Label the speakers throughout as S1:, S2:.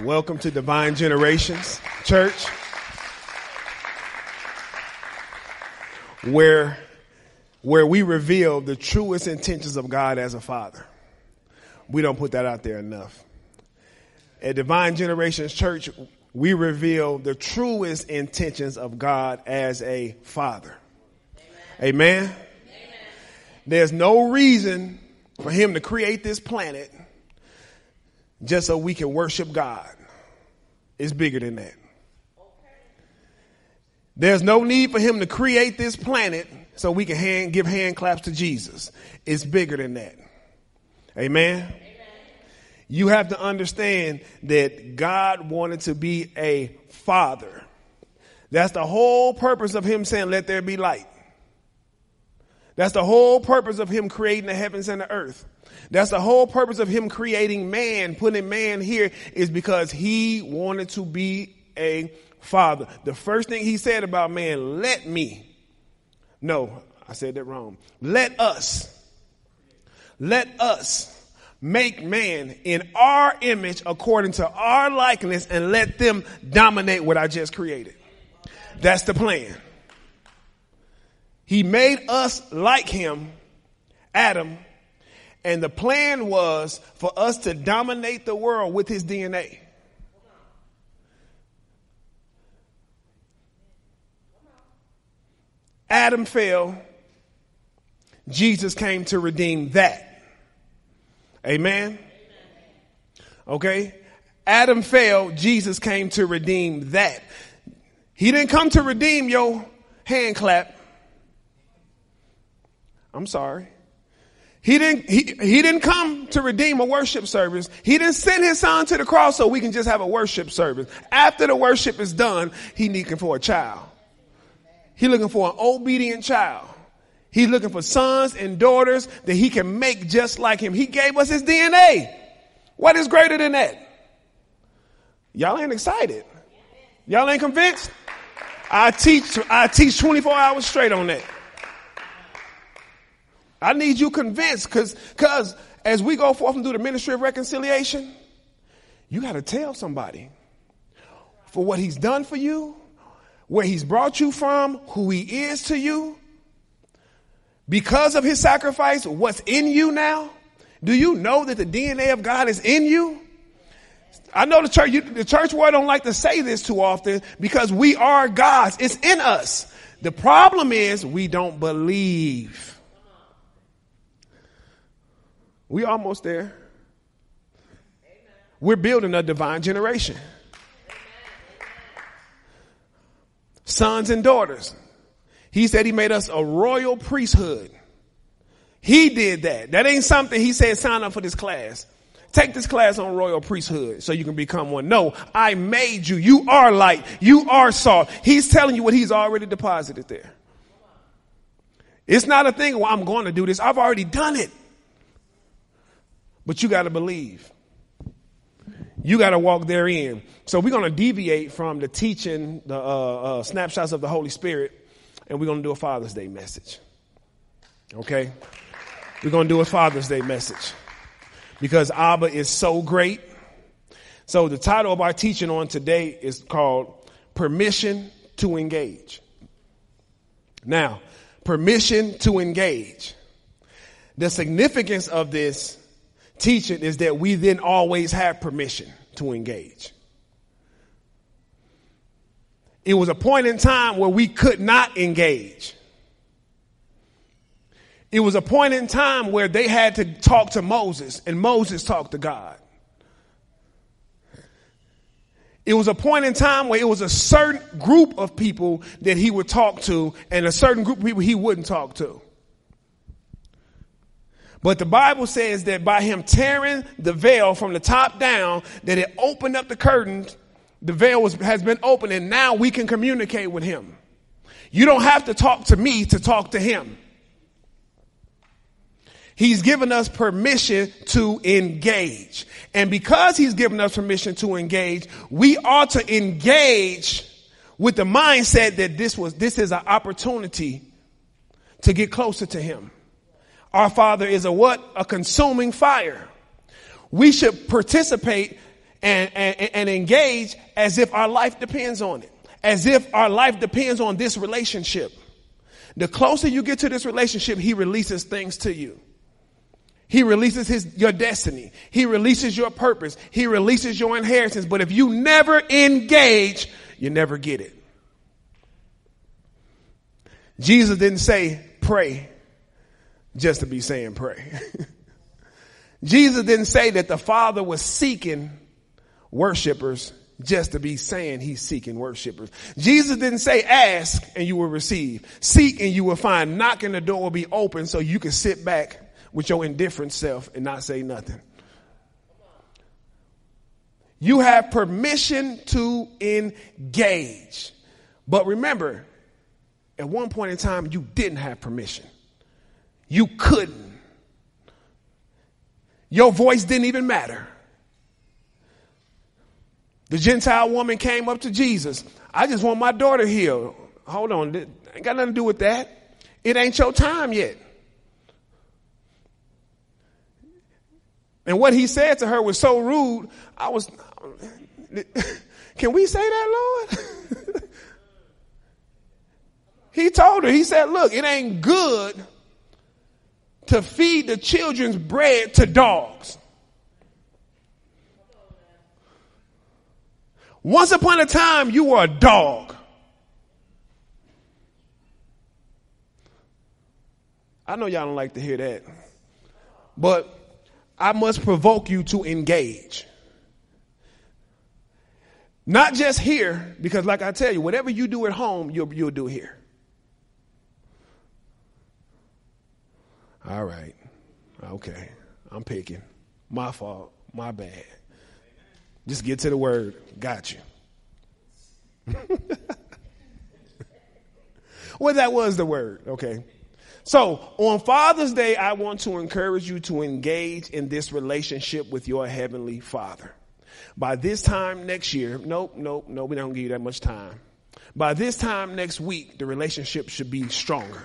S1: Welcome to Divine Generations Church, where, where we reveal the truest intentions of God as a father. We don't put that out there enough. At Divine Generations Church, we reveal the truest intentions of God as a father. Amen. Amen. There's no reason for him to create this planet just so we can worship God. It's bigger than that. There's no need for him to create this planet so we can hand, give hand claps to Jesus. It's bigger than that. Amen. Amen. You have to understand that God wanted to be a father. That's the whole purpose of him saying, let there be light. That's the whole purpose of him creating the heavens and the earth. That's the whole purpose of him creating man, putting man here is because he wanted to be a father. The first thing he said about man, let me. No, I said that wrong. Let us. Let us make man in our image according to our likeness and let them dominate what I just created. That's the plan. He made us like him, Adam, and the plan was for us to dominate the world with his DNA. Adam fell. Jesus came to redeem that. Amen. Okay. Adam fell. Jesus came to redeem that. He didn't come to redeem your hand clap. I'm sorry. He didn't, he, he didn't come to redeem a worship service. He didn't send his son to the cross so we can just have a worship service. After the worship is done, he looking for a child. He looking for an obedient child. He's looking for sons and daughters that he can make just like him. He gave us his DNA. What is greater than that? Y'all ain't excited. Y'all ain't convinced? I teach, I teach 24 hours straight on that. I need you convinced because because as we go forth and do the ministry of reconciliation, you got to tell somebody for what he's done for you, where he's brought you from, who he is to you. Because of his sacrifice, what's in you now? Do you know that the DNA of God is in you? I know the church, you, the church world don't like to say this too often because we are God's. It's in us. The problem is we don't believe. We almost there. We're building a divine generation. Sons and daughters. He said he made us a royal priesthood. He did that. That ain't something he said sign up for this class. Take this class on royal priesthood so you can become one. No, I made you. You are light. You are salt. He's telling you what he's already deposited there. It's not a thing, well, I'm going to do this. I've already done it. But you got to believe. You got to walk therein. So we're going to deviate from the teaching, the uh, uh, snapshots of the Holy Spirit, and we're going to do a Father's Day message. Okay? We're going to do a Father's Day message because Abba is so great. So the title of our teaching on today is called Permission to Engage. Now, permission to engage. The significance of this teaching is that we then always have permission to engage. It was a point in time where we could not engage. It was a point in time where they had to talk to Moses and Moses talked to God. It was a point in time where it was a certain group of people that he would talk to and a certain group of people he wouldn't talk to. But the Bible says that by him tearing the veil from the top down, that it opened up the curtains, the veil was, has been opened and now we can communicate with him. You don't have to talk to me to talk to him. He's given us permission to engage. And because he's given us permission to engage, we ought to engage with the mindset that this was, this is an opportunity to get closer to him. Our Father is a what? A consuming fire. We should participate and, and, and engage as if our life depends on it, as if our life depends on this relationship. The closer you get to this relationship, he releases things to you. He releases his, your destiny. He releases your purpose. He releases your inheritance. But if you never engage, you never get it. Jesus didn't say pray just to be saying pray. Jesus didn't say that the Father was seeking worshipers just to be saying he's seeking worshipers. Jesus didn't say ask and you will receive. Seek and you will find. Knock and the door will be open so you can sit back with your indifferent self and not say nothing. You have permission to engage. But remember, at one point in time, you didn't have permission. You couldn't. Your voice didn't even matter. The Gentile woman came up to Jesus. I just want my daughter healed. Hold on. Ain't got nothing to do with that. It ain't your time yet. And what he said to her was so rude. I was, can we say that, Lord? he told her, he said, look, it ain't good to feed the children's bread to dogs. Once upon a time, you were a dog. I know y'all don't like to hear that, but I must provoke you to engage. Not just here, because like I tell you, whatever you do at home, you'll, you'll do here. All right. Okay. I'm picking. My fault. My bad. Just get to the word. Got you. well, that was the word. Okay. So on Father's Day, I want to encourage you to engage in this relationship with your Heavenly Father. By this time next year, nope, nope, nope, we don't give you that much time. By this time next week, the relationship should be stronger.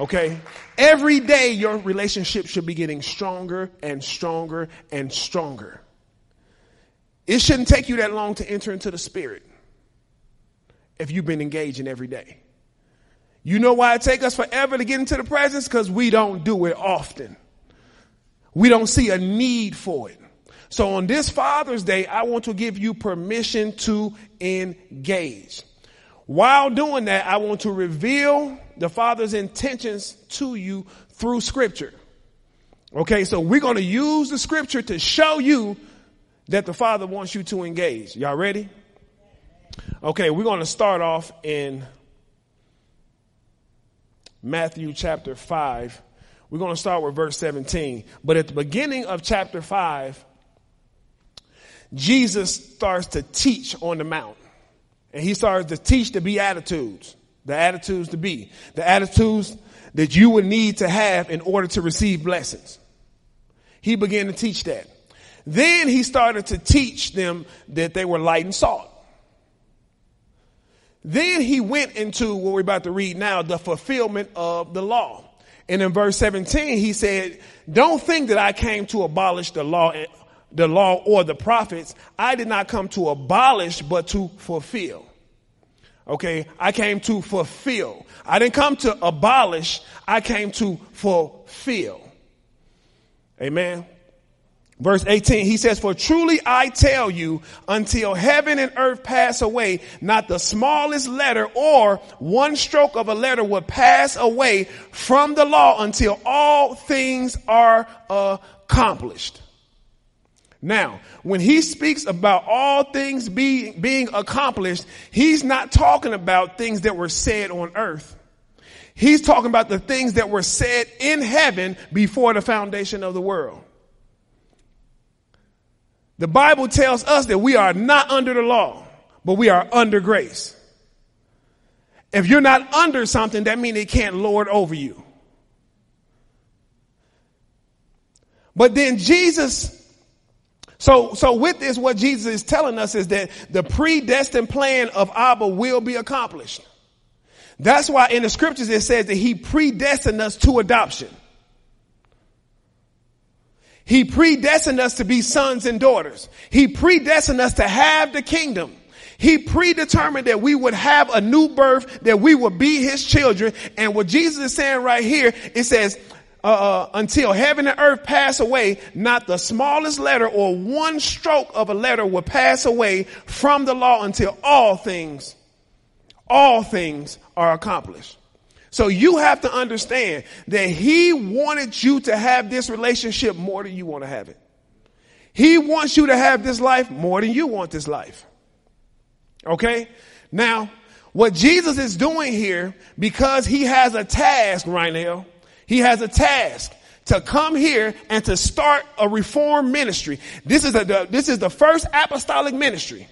S1: Okay? Every day your relationship should be getting stronger and stronger and stronger. It shouldn't take you that long to enter into the spirit if you've been engaging every day. You know why it takes us forever to get into the presence? Because we don't do it often. We don't see a need for it. So on this Father's Day, I want to give you permission to engage. While doing that, I want to reveal the Father's intentions to you through Scripture. Okay, so we're going to use the Scripture to show you that the Father wants you to engage. Y'all ready? Okay, we're going to start off in Matthew chapter 5. We're going to start with verse 17. But at the beginning of chapter 5, Jesus starts to teach on the mount. And he starts to teach the Beatitudes, the attitudes to be, the attitudes that you would need to have in order to receive blessings. He began to teach that. Then he started to teach them that they were light and salt. Then he went into what we're about to read now, the fulfillment of the law. And in verse 17, he said, don't think that I came to abolish the law, the law or the prophets. I did not come to abolish, but to fulfill. Okay. I came to fulfill. I didn't come to abolish. I came to fulfill. Amen. Verse 18, he says, for truly I tell you, until heaven and earth pass away, not the smallest letter or one stroke of a letter will pass away from the law until all things are accomplished. Now, when he speaks about all things being, being accomplished, he's not talking about things that were said on earth. He's talking about the things that were said in heaven before the foundation of the world. The Bible tells us that we are not under the law, but we are under grace. If you're not under something, that means it can't lord over you. But then Jesus, so, so with this, what Jesus is telling us is that the predestined plan of Abba will be accomplished. That's why in the scriptures it says that he predestined us to adoption. He predestined us to be sons and daughters. He predestined us to have the kingdom. He predetermined that we would have a new birth, that we would be his children. And what Jesus is saying right here, it says, uh, uh, until heaven and earth pass away, not the smallest letter or one stroke of a letter will pass away from the law until all things, all things are accomplished. So you have to understand that he wanted you to have this relationship more than you want to have it. He wants you to have this life more than you want this life. Okay? Now, what Jesus is doing here, because he has a task right now, he has a task to come here and to start a reform ministry. This is a, this is the first apostolic ministry.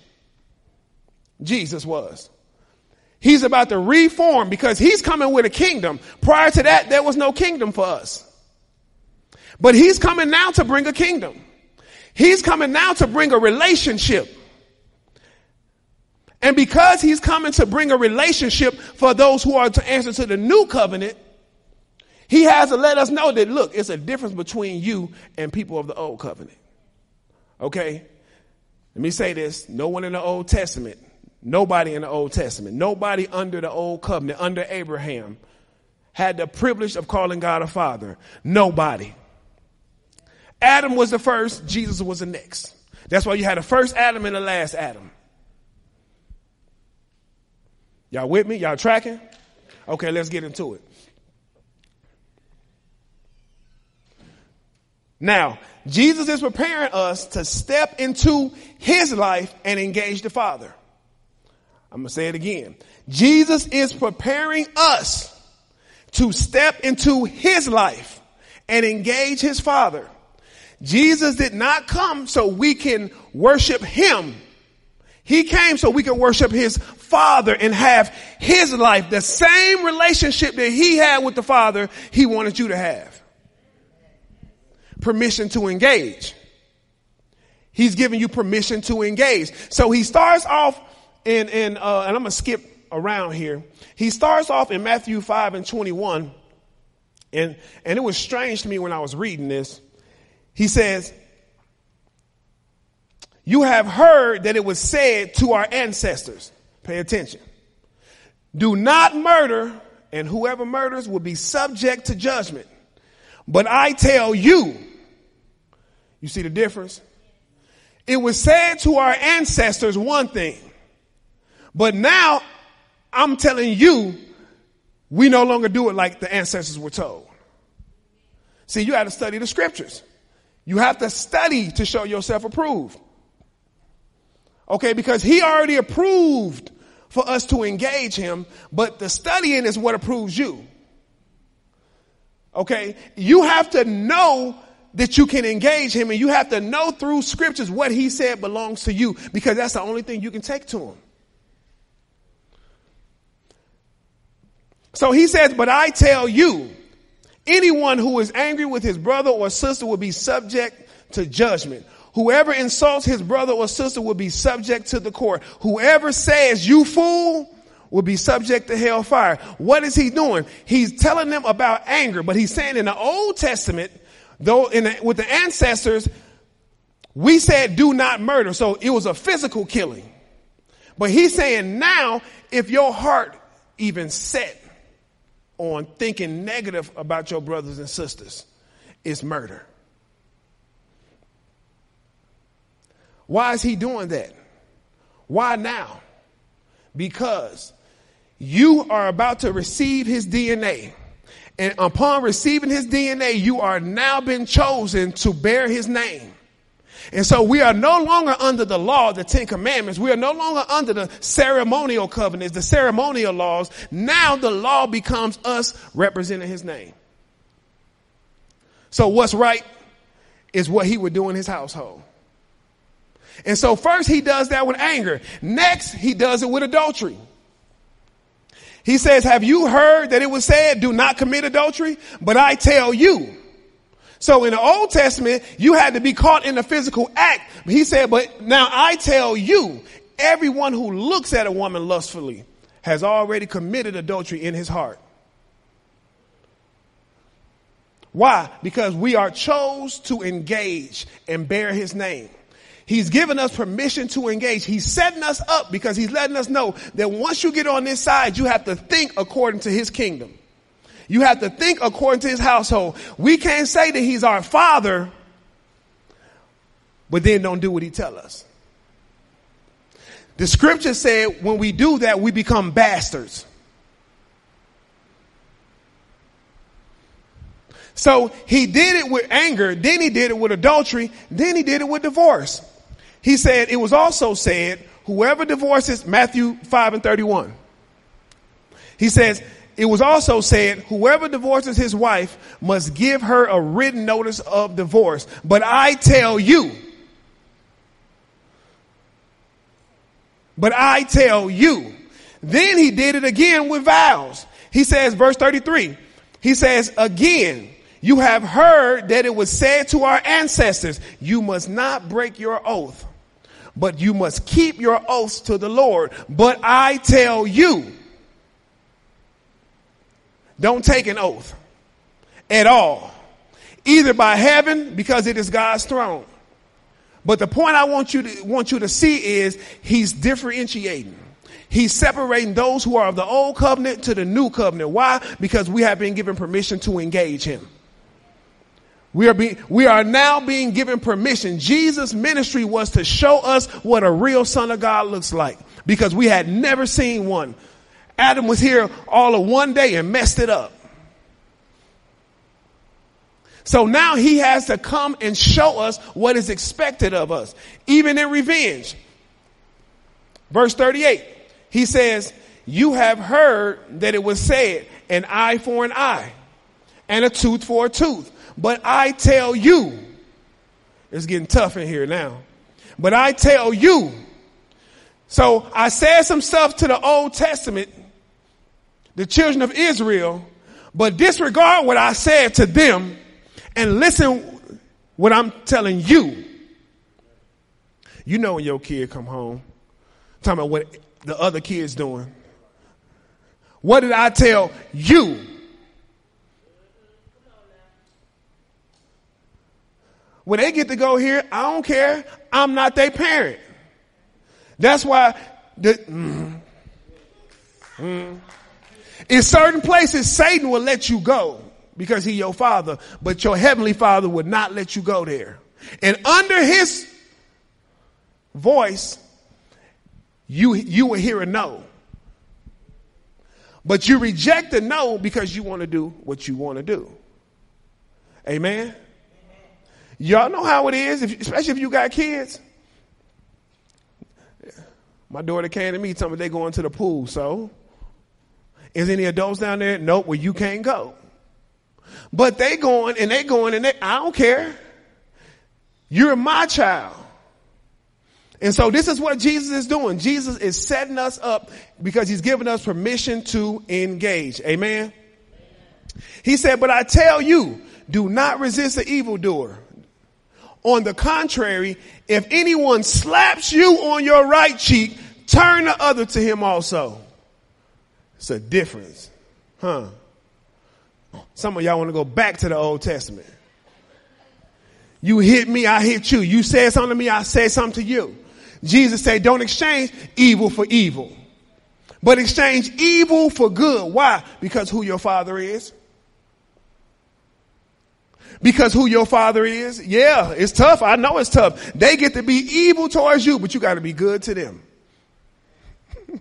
S1: Jesus was. He's about to reform because he's coming with a kingdom. Prior to that, there was no kingdom for us. But he's coming now to bring a kingdom. He's coming now to bring a relationship. And because he's coming to bring a relationship for those who are to answer to the new covenant, he has to let us know that, look, it's a difference between you and people of the old covenant. Okay? Let me say this. No one in the Old Testament, nobody in the Old Testament, nobody under the old covenant, under Abraham, had the privilege of calling God a father. Nobody. Adam was the first, Jesus was the next. That's why you had the first Adam and the last Adam. Y'all with me? Y'all tracking? Okay, let's get into it. Now, Jesus is preparing us to step into his life and engage the Father. I'm going to say it again. Jesus is preparing us to step into his life and engage his Father. Jesus did not come so we can worship him. He came so we can worship his father and have his life. The same relationship that he had with the father, he wanted you to have. Permission to engage. He's giving you permission to engage. So he starts off in, in uh, and I'm going to skip around here. He starts off in Matthew 5 and 21. And, and it was strange to me when I was reading this. He says, you have heard that it was said to our ancestors. Pay attention. Do not murder, and whoever murders will be subject to judgment. But I tell you, you see the difference? It was said to our ancestors one thing, but now I'm telling you, we no longer do it like the ancestors were told. See, you have to study the scriptures. You have to study to show yourself approved. Okay, because he already approved for us to engage him, but the studying is what approves you. Okay, you have to know that you can engage him and you have to know through scriptures what he said belongs to you because that's the only thing you can take to him. So he says, but I tell you, anyone who is angry with his brother or sister will be subject to judgment. Whoever insults his brother or sister will be subject to the court. Whoever says you fool will be subject to hellfire. What is he doing? He's telling them about anger, but he's saying in the Old Testament, though in the, with the ancestors, we said do not murder. So it was a physical killing. But he's saying now, if your heart even set on thinking negative about your brothers and sisters, it's murder. Why is he doing that? Why now? Because you are about to receive his DNA. And upon receiving his DNA, you are now been chosen to bear his name. And so we are no longer under the law, the Ten Commandments. We are no longer under the ceremonial covenants, the ceremonial laws. Now the law becomes us representing his name. So what's right is what he would do in his household. And so first he does that with anger. Next, he does it with adultery. He says, have you heard that it was said, do not commit adultery? But I tell you. So in the Old Testament, you had to be caught in the physical act. He said, but now I tell you, everyone who looks at a woman lustfully has already committed adultery in his heart. Why? Because we are chose to engage and bear his name. He's given us permission to engage. He's setting us up because he's letting us know that once you get on this side, you have to think according to his kingdom. You have to think according to his household. We can't say that he's our father, but then don't do what he tell us. The scripture said when we do that, we become bastards. So he did it with anger, then he did it with adultery, then he did it with divorce. He said, it was also said, whoever divorces, Matthew 5 and 31. He says, it was also said, whoever divorces his wife must give her a written notice of divorce. But I tell you, but I tell you, then he did it again with vows. He says, verse 33, he says, again, you have heard that it was said to our ancestors, you must not break your oath, but you must keep your oaths to the Lord. But I tell you, don't take an oath at all, either by heaven because it is God's throne. But the point I want you to want you to see is he's differentiating. He's separating those who are of the old covenant to the new covenant. Why? Because we have been given permission to engage him. We are, being, we are now being given permission. Jesus' ministry was to show us what a real son of God looks like because we had never seen one. Adam was here all of one day and messed it up. So now he has to come and show us what is expected of us, even in revenge. Verse 38, he says, You have heard that it was said, an eye for an eye and a tooth for a tooth. But I tell you, it's getting tough in here now. But I tell you, so I said some stuff to the Old Testament, the children of Israel, but disregard what I said to them and listen what I'm telling you. You know when your kid come home, talking about what the other kid's doing. What did I tell you? When they get to go here, I don't care. I'm not their parent. That's why the, mm, mm. in certain places, Satan will let you go because he your father, but your heavenly father would not let you go there. And under his voice, you, you will hear a no. But you reject the no because you want to do what you want to do. Amen. Y'all know how it is, if, especially if you got kids. My daughter came to me, told me they going to the pool. So, is any adults down there? Nope. Well, you can't go. But they going and they going and they, I don't care. You're my child. And so this is what Jesus is doing. Jesus is setting us up because he's giving us permission to engage. Amen. He said, but I tell you, do not resist the evildoer. On the contrary, if anyone slaps you on your right cheek, turn the other to him also. It's a difference. Huh? Some of y'all want to go back to the Old Testament. You hit me, I hit you. You said something to me, I said something to you. Jesus said, don't exchange evil for evil, but exchange evil for good. Why? Because who your father is. Because who your father is? Yeah, it's tough. I know it's tough. They get to be evil towards you, but you got to be good to them.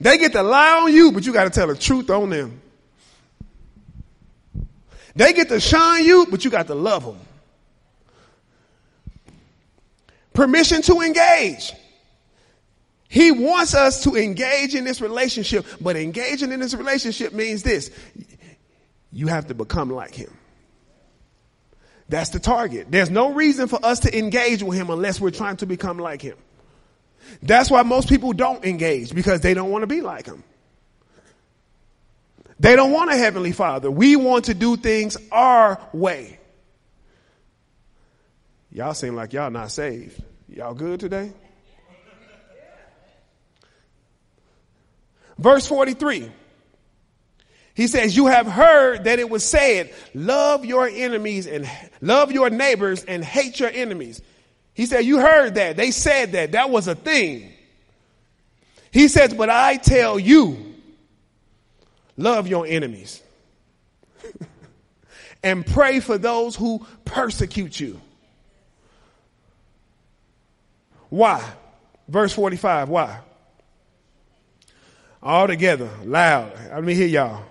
S1: they get to lie on you, but you got to tell the truth on them. They get to shine you, but you got to love them. Permission to engage. He wants us to engage in this relationship, but engaging in this relationship means this. You have to become like him. That's the target. There's no reason for us to engage with him unless we're trying to become like him. That's why most people don't engage because they don't want to be like him. They don't want a heavenly father. We want to do things our way. Y'all seem like y'all not saved. Y'all good today? Verse 43. He says, You have heard that it was said, Love your enemies and love your neighbors and hate your enemies. He said, You heard that. They said that. That was a thing. He says, But I tell you, love your enemies and pray for those who persecute you. Why? Verse 45. Why? All together, loud. Let me hear y'all.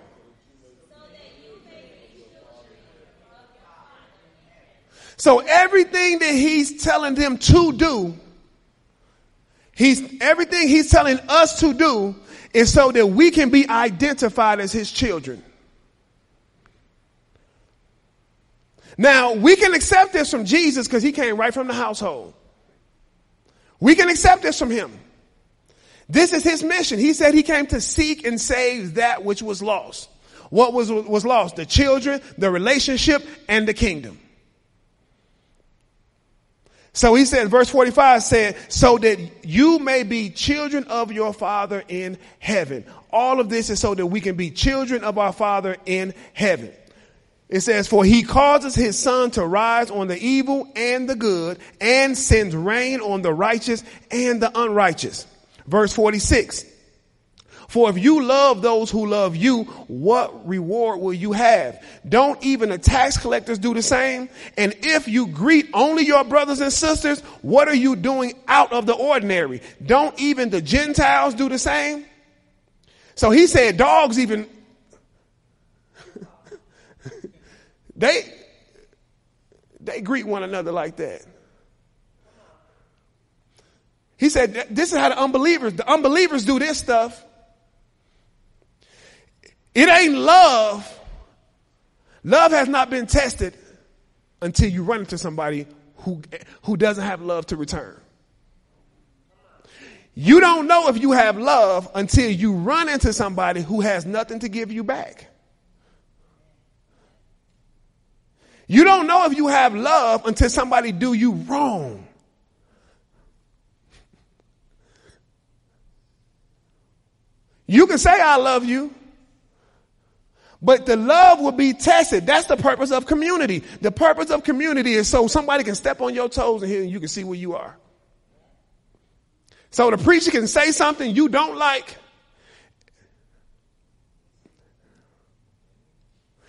S1: So everything that he's telling them to do, he's everything he's telling us to do is so that we can be identified as his children. Now, we can accept this from Jesus because he came right from the household. We can accept this from him. This is his mission. He said he came to seek and save that which was lost. What was, was lost? The children, the relationship, and the kingdom. So he said, verse 45 said, so that you may be children of your father in heaven. All of this is so that we can be children of our father in heaven. It says, for he causes his sun to rise on the evil and the good and sends rain on the righteous and the unrighteous. Verse 46. For if you love those who love you, what reward will you have? Don't even the tax collectors do the same? And if you greet only your brothers and sisters, what are you doing out of the ordinary? Don't even the Gentiles do the same? So he said dogs even, they, they greet one another like that. He said, this is how the unbelievers, the unbelievers do this stuff. It ain't love. Love has not been tested until you run into somebody who, who doesn't have love to return. You don't know if you have love until you run into somebody who has nothing to give you back. You don't know if you have love until somebody do you wrong. You can say I love you, but the love will be tested. That's the purpose of community. The purpose of community is so somebody can step on your toes and here you can see where you are. So the preacher can say something you don't like.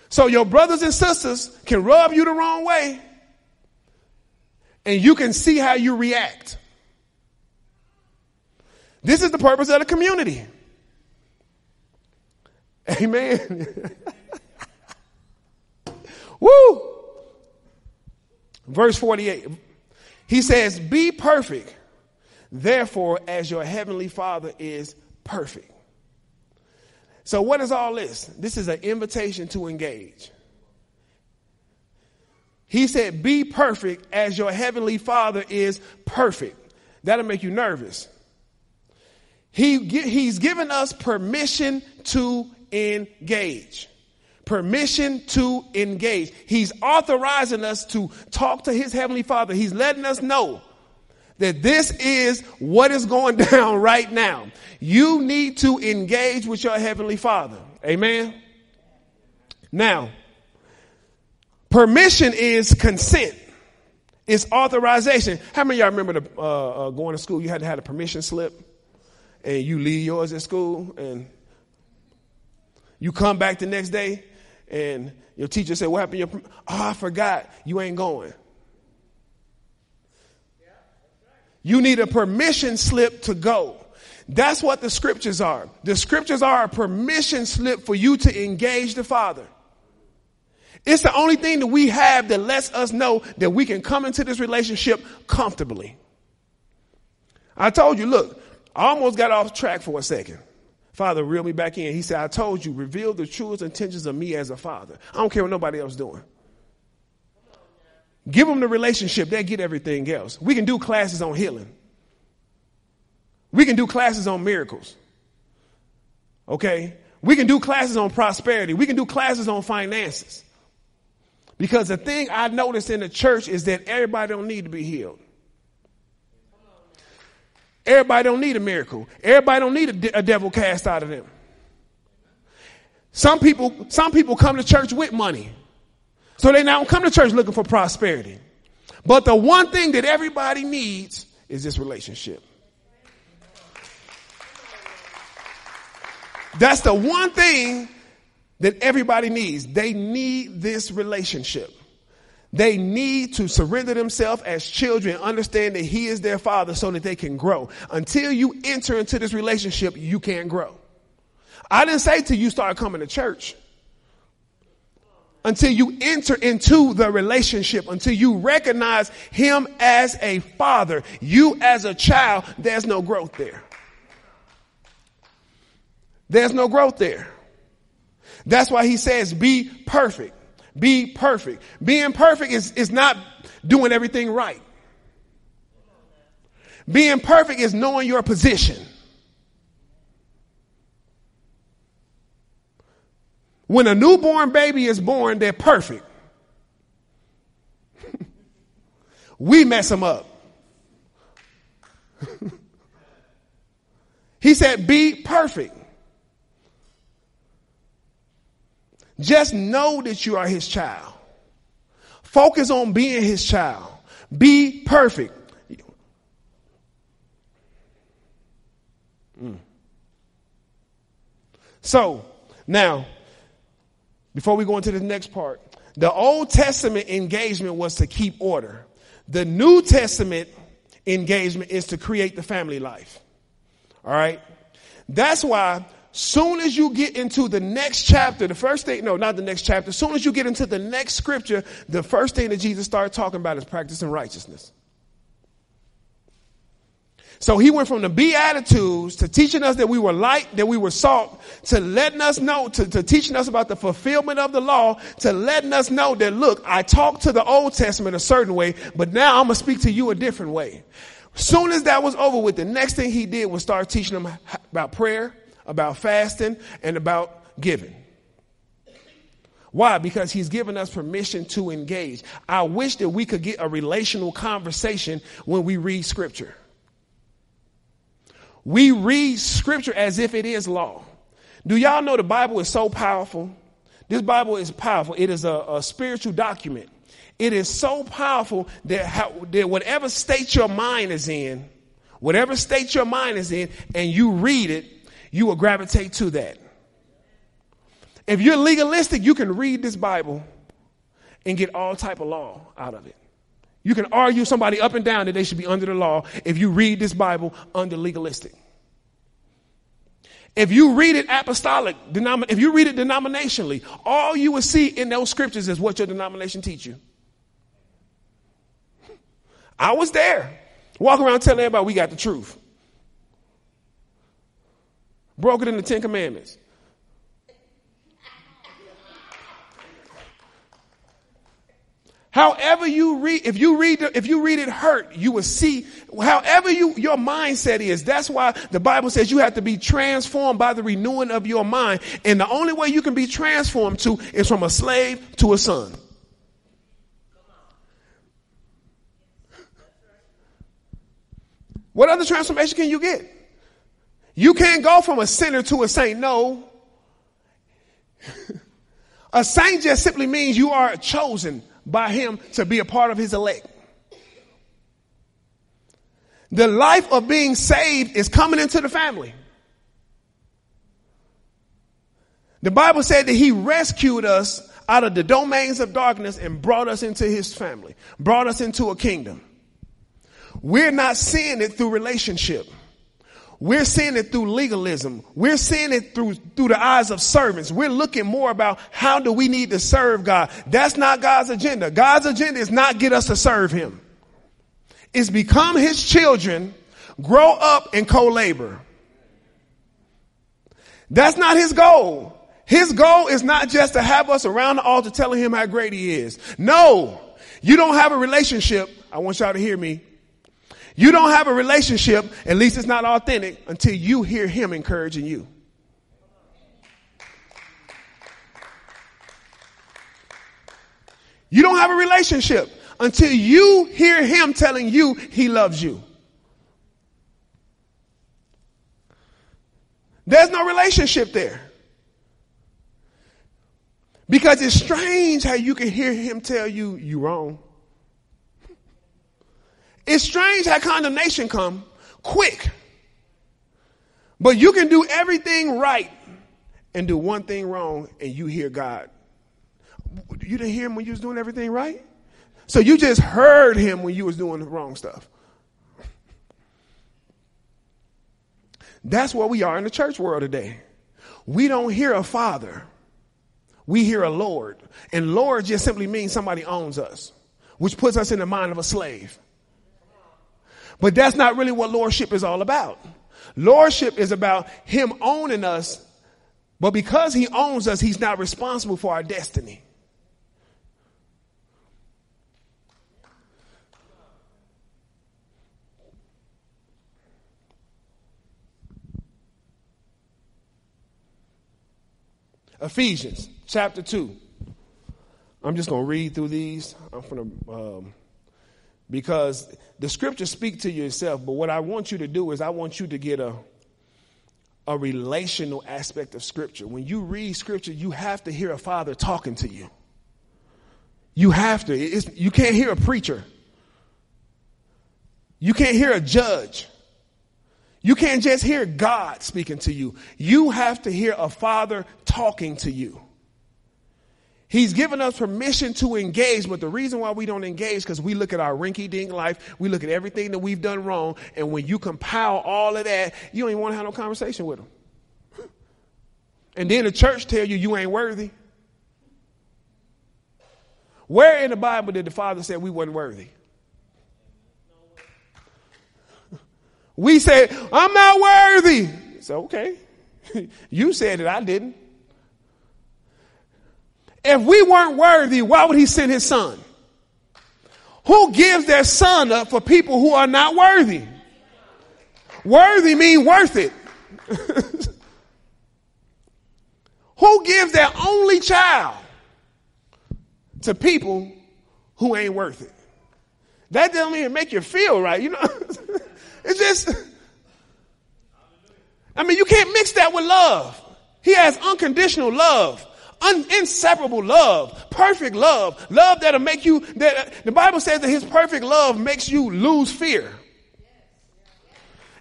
S1: So your brothers and sisters can rub you the wrong way and you can see how you react. This is the purpose of the community. Amen. Woo! Verse 48. He says, Be perfect, therefore, as your heavenly Father is perfect. So, what is all this? This is an invitation to engage. He said, Be perfect as your heavenly Father is perfect. That'll make you nervous. He, he's given us permission to engage. Permission to engage. He's authorizing us to talk to his heavenly father. He's letting us know that this is what is going down right now. You need to engage with your heavenly father. Amen. Now, permission is consent. It's authorization. How many of y'all remember the, uh, uh, going to school? You had to have a permission slip, and you leave yours at school, and you come back the next day and your teacher said, What happened? Your oh, I forgot. You ain't going. You need a permission slip to go. That's what the scriptures are. The scriptures are a permission slip for you to engage the Father. It's the only thing that we have that lets us know that we can come into this relationship comfortably. I told you, look, I almost got off track for a second. Father reeled me back in. He said, I told you, reveal the truest intentions of me as a father. I don't care what nobody else is doing. Give them the relationship, they get everything else. We can do classes on healing. We can do classes on miracles. Okay? We can do classes on prosperity. We can do classes on finances. Because the thing I noticed in the church is that everybody don't need to be healed. Everybody don't need a miracle. Everybody don't need a, de- a devil cast out of them. Some people, some people come to church with money. So they now come to church looking for prosperity. But the one thing that everybody needs is this relationship. That's the one thing that everybody needs. They need this relationship. They need to surrender themselves as children, understand that He is their Father so that they can grow. Until you enter into this relationship, you can't grow. I didn't say till you start coming to church. Until you enter into the relationship, until you recognize Him as a father, you as a child, there's no growth there. There's no growth there. That's why He says, be perfect. Be perfect. Being perfect is, is not doing everything right. Being perfect is knowing your position. When a newborn baby is born, they're perfect. we mess them up. he said, Be perfect. Just know that you are his child. Focus on being his child. Be perfect. Mm. So, now, before we go into the next part, the Old Testament engagement was to keep order. The New Testament engagement is to create the family life. All right? That's why soon as you get into the next chapter, the first thing, no, not the next chapter, soon as you get into the next scripture, the first thing that Jesus started talking about is practicing righteousness. So he went from the Beatitudes to teaching us that we were light, that we were salt, to letting us know, to, to teaching us about the fulfillment of the law, to letting us know that, look, I talked to the Old Testament a certain way, but now I'm going to speak to you a different way. Soon as that was over with, the next thing he did was start teaching them about prayer, about fasting, and about giving. Why? Because he's given us permission to engage. I wish that we could get a relational conversation when we read scripture. We read scripture as if it is law. Do y'all know the Bible is so powerful? This Bible is powerful. It is a, a spiritual document. It is so powerful that, how, that whatever state your mind is in, whatever state your mind is in, and you read it, you will gravitate to that. If you're legalistic, you can read this Bible and get all type of law out of it. You can argue somebody up and down that they should be under the law if you read this Bible under legalistic. If you read it apostolic, if you read it denominationally, all you will see in those scriptures is what your denomination teach you. I was there. Walk around telling everybody we got the truth. Broke it in the Ten Commandments. However you read, if you read, if you read it hurt, you will see, however you, your mindset is. That's why the Bible says you have to be transformed by the renewing of your mind. And the only way you can be transformed to is from a slave to a son. What other transformation can you get? You can't go from a sinner to a saint. No. a saint just simply means you are chosen by him to be a part of his elect. The life of being saved is coming into the family. The Bible said that he rescued us out of the domains of darkness and brought us into his family, brought us into a kingdom. We're not seeing it through relationship. We're seeing it through legalism. We're seeing it through, through the eyes of servants. We're looking more about how do we need to serve God. That's not God's agenda. God's agenda is not get us to serve him. It's become his children, grow up and co-labor. That's not his goal. His goal is not just to have us around the altar telling him how great he is. No, you don't have a relationship. I want y'all to hear me you don't have a relationship, at least it's not authentic, until you hear him encouraging you. You don't have a relationship until you hear him telling you he loves you. There's no relationship there. Because it's strange how you can hear him tell you you're wrong. It's strange how condemnation come quick. But you can do everything right and do one thing wrong and you hear God. You didn't hear him when you was doing everything right? So you just heard him when you was doing the wrong stuff. That's what we are in the church world today. We don't hear a father. We hear a Lord. And Lord just simply means somebody owns us, which puts us in the mind of a slave. But that's not really what lordship is all about. Lordship is about him owning us, but because he owns us, he's not responsible for our destiny. Ephesians chapter 2. I'm just going to read through these. I'm going to, um, because the scriptures speak to yourself, but what I want you to do is I want you to get a, a relational aspect of scripture. When you read scripture, you have to hear a father talking to you. You have to. It's, you can't hear a preacher. You can't hear a judge. You can't just hear God speaking to you. You have to hear a father talking to you. He's given us permission to engage, but the reason why we don't engage because we look at our rinky dink life, we look at everything that we've done wrong, and when you compile all of that, you don't even want to have no conversation with them. And then the church tell you you ain't worthy. Where in the Bible did the Father say we wasn't worthy? We say, I'm not worthy. So, okay. you said it, I didn't. If we weren't worthy, why would he send his son? Who gives their son up for people who are not worthy? Worthy mean worth it. who gives their only child to people who ain't worth it? That doesn't even make you feel right, you know? It's just, I mean, you can't mix that with love. He has unconditional love, un- inseparable love, perfect love, love that'll make you, that uh, the Bible says that his perfect love makes you lose fear.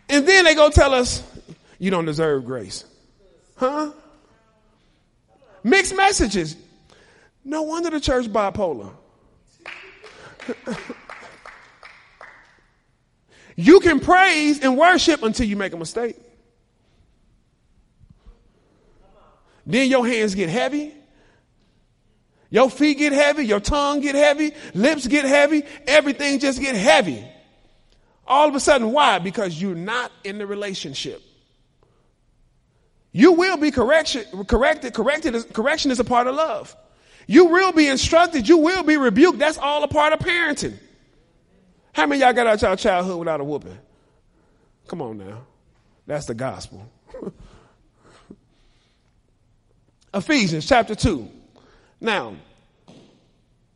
S1: And then they go tell us, you don't deserve grace. Huh? Mixed messages. No wonder the church bipolar. You can praise and worship until you make a mistake. Then your hands get heavy. Your feet get heavy, your tongue get heavy, lips get heavy, everything just get heavy. All of a sudden, why? Because you're not in the relationship. You will be correction, corrected, corrected, correction is a part of love. You will be instructed, you will be rebuked. That's all a part of parenting. How many y'all got out your childhood without a whooping? Come on now. That's the gospel. Ephesians chapter 2. Now,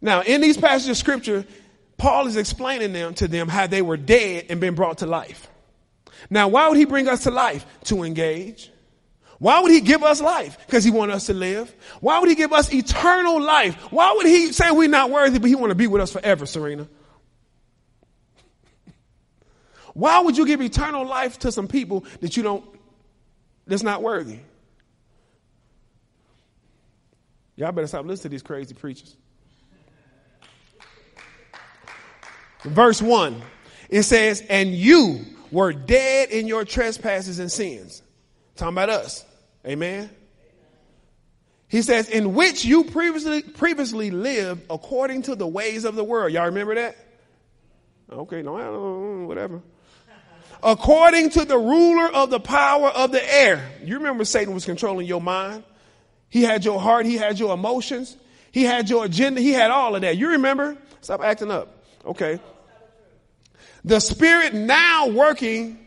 S1: now in these passages of scripture, Paul is explaining them to them how they were dead and been brought to life. Now, why would he bring us to life? To engage. Why would he give us life? Because he wants us to live. Why would he give us eternal life? Why would he say we're not worthy, but he want to be with us forever, Serena? Why would you give eternal life to some people that you don't, that's not worthy? Y'all better stop listening to these crazy preachers. Verse 1, it says, And you were dead in your trespasses and sins. Talking about us. Amen. He says, in which you previously previously lived according to the ways of the world. Y'all remember that? Okay, no, mm, whatever according to the ruler of the power of the air. You remember Satan was controlling your mind. He had your heart. He had your emotions. He had your agenda. He had all of that. You remember? Stop acting up. Okay. The spirit now working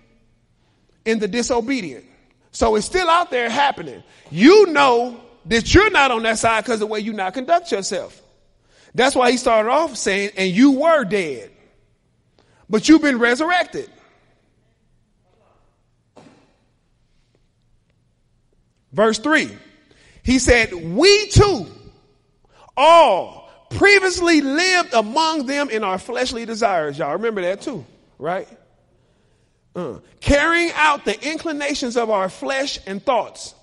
S1: in the disobedient. So it's still out there happening. You know that you're not on that side because of the way you now conduct yourself. That's why he started off saying, and you were dead, but you've been resurrected. Verse 3. He said, We too all previously lived among them in our fleshly desires. Y'all remember that too, right? Uh, carrying out the inclinations of our flesh and thoughts.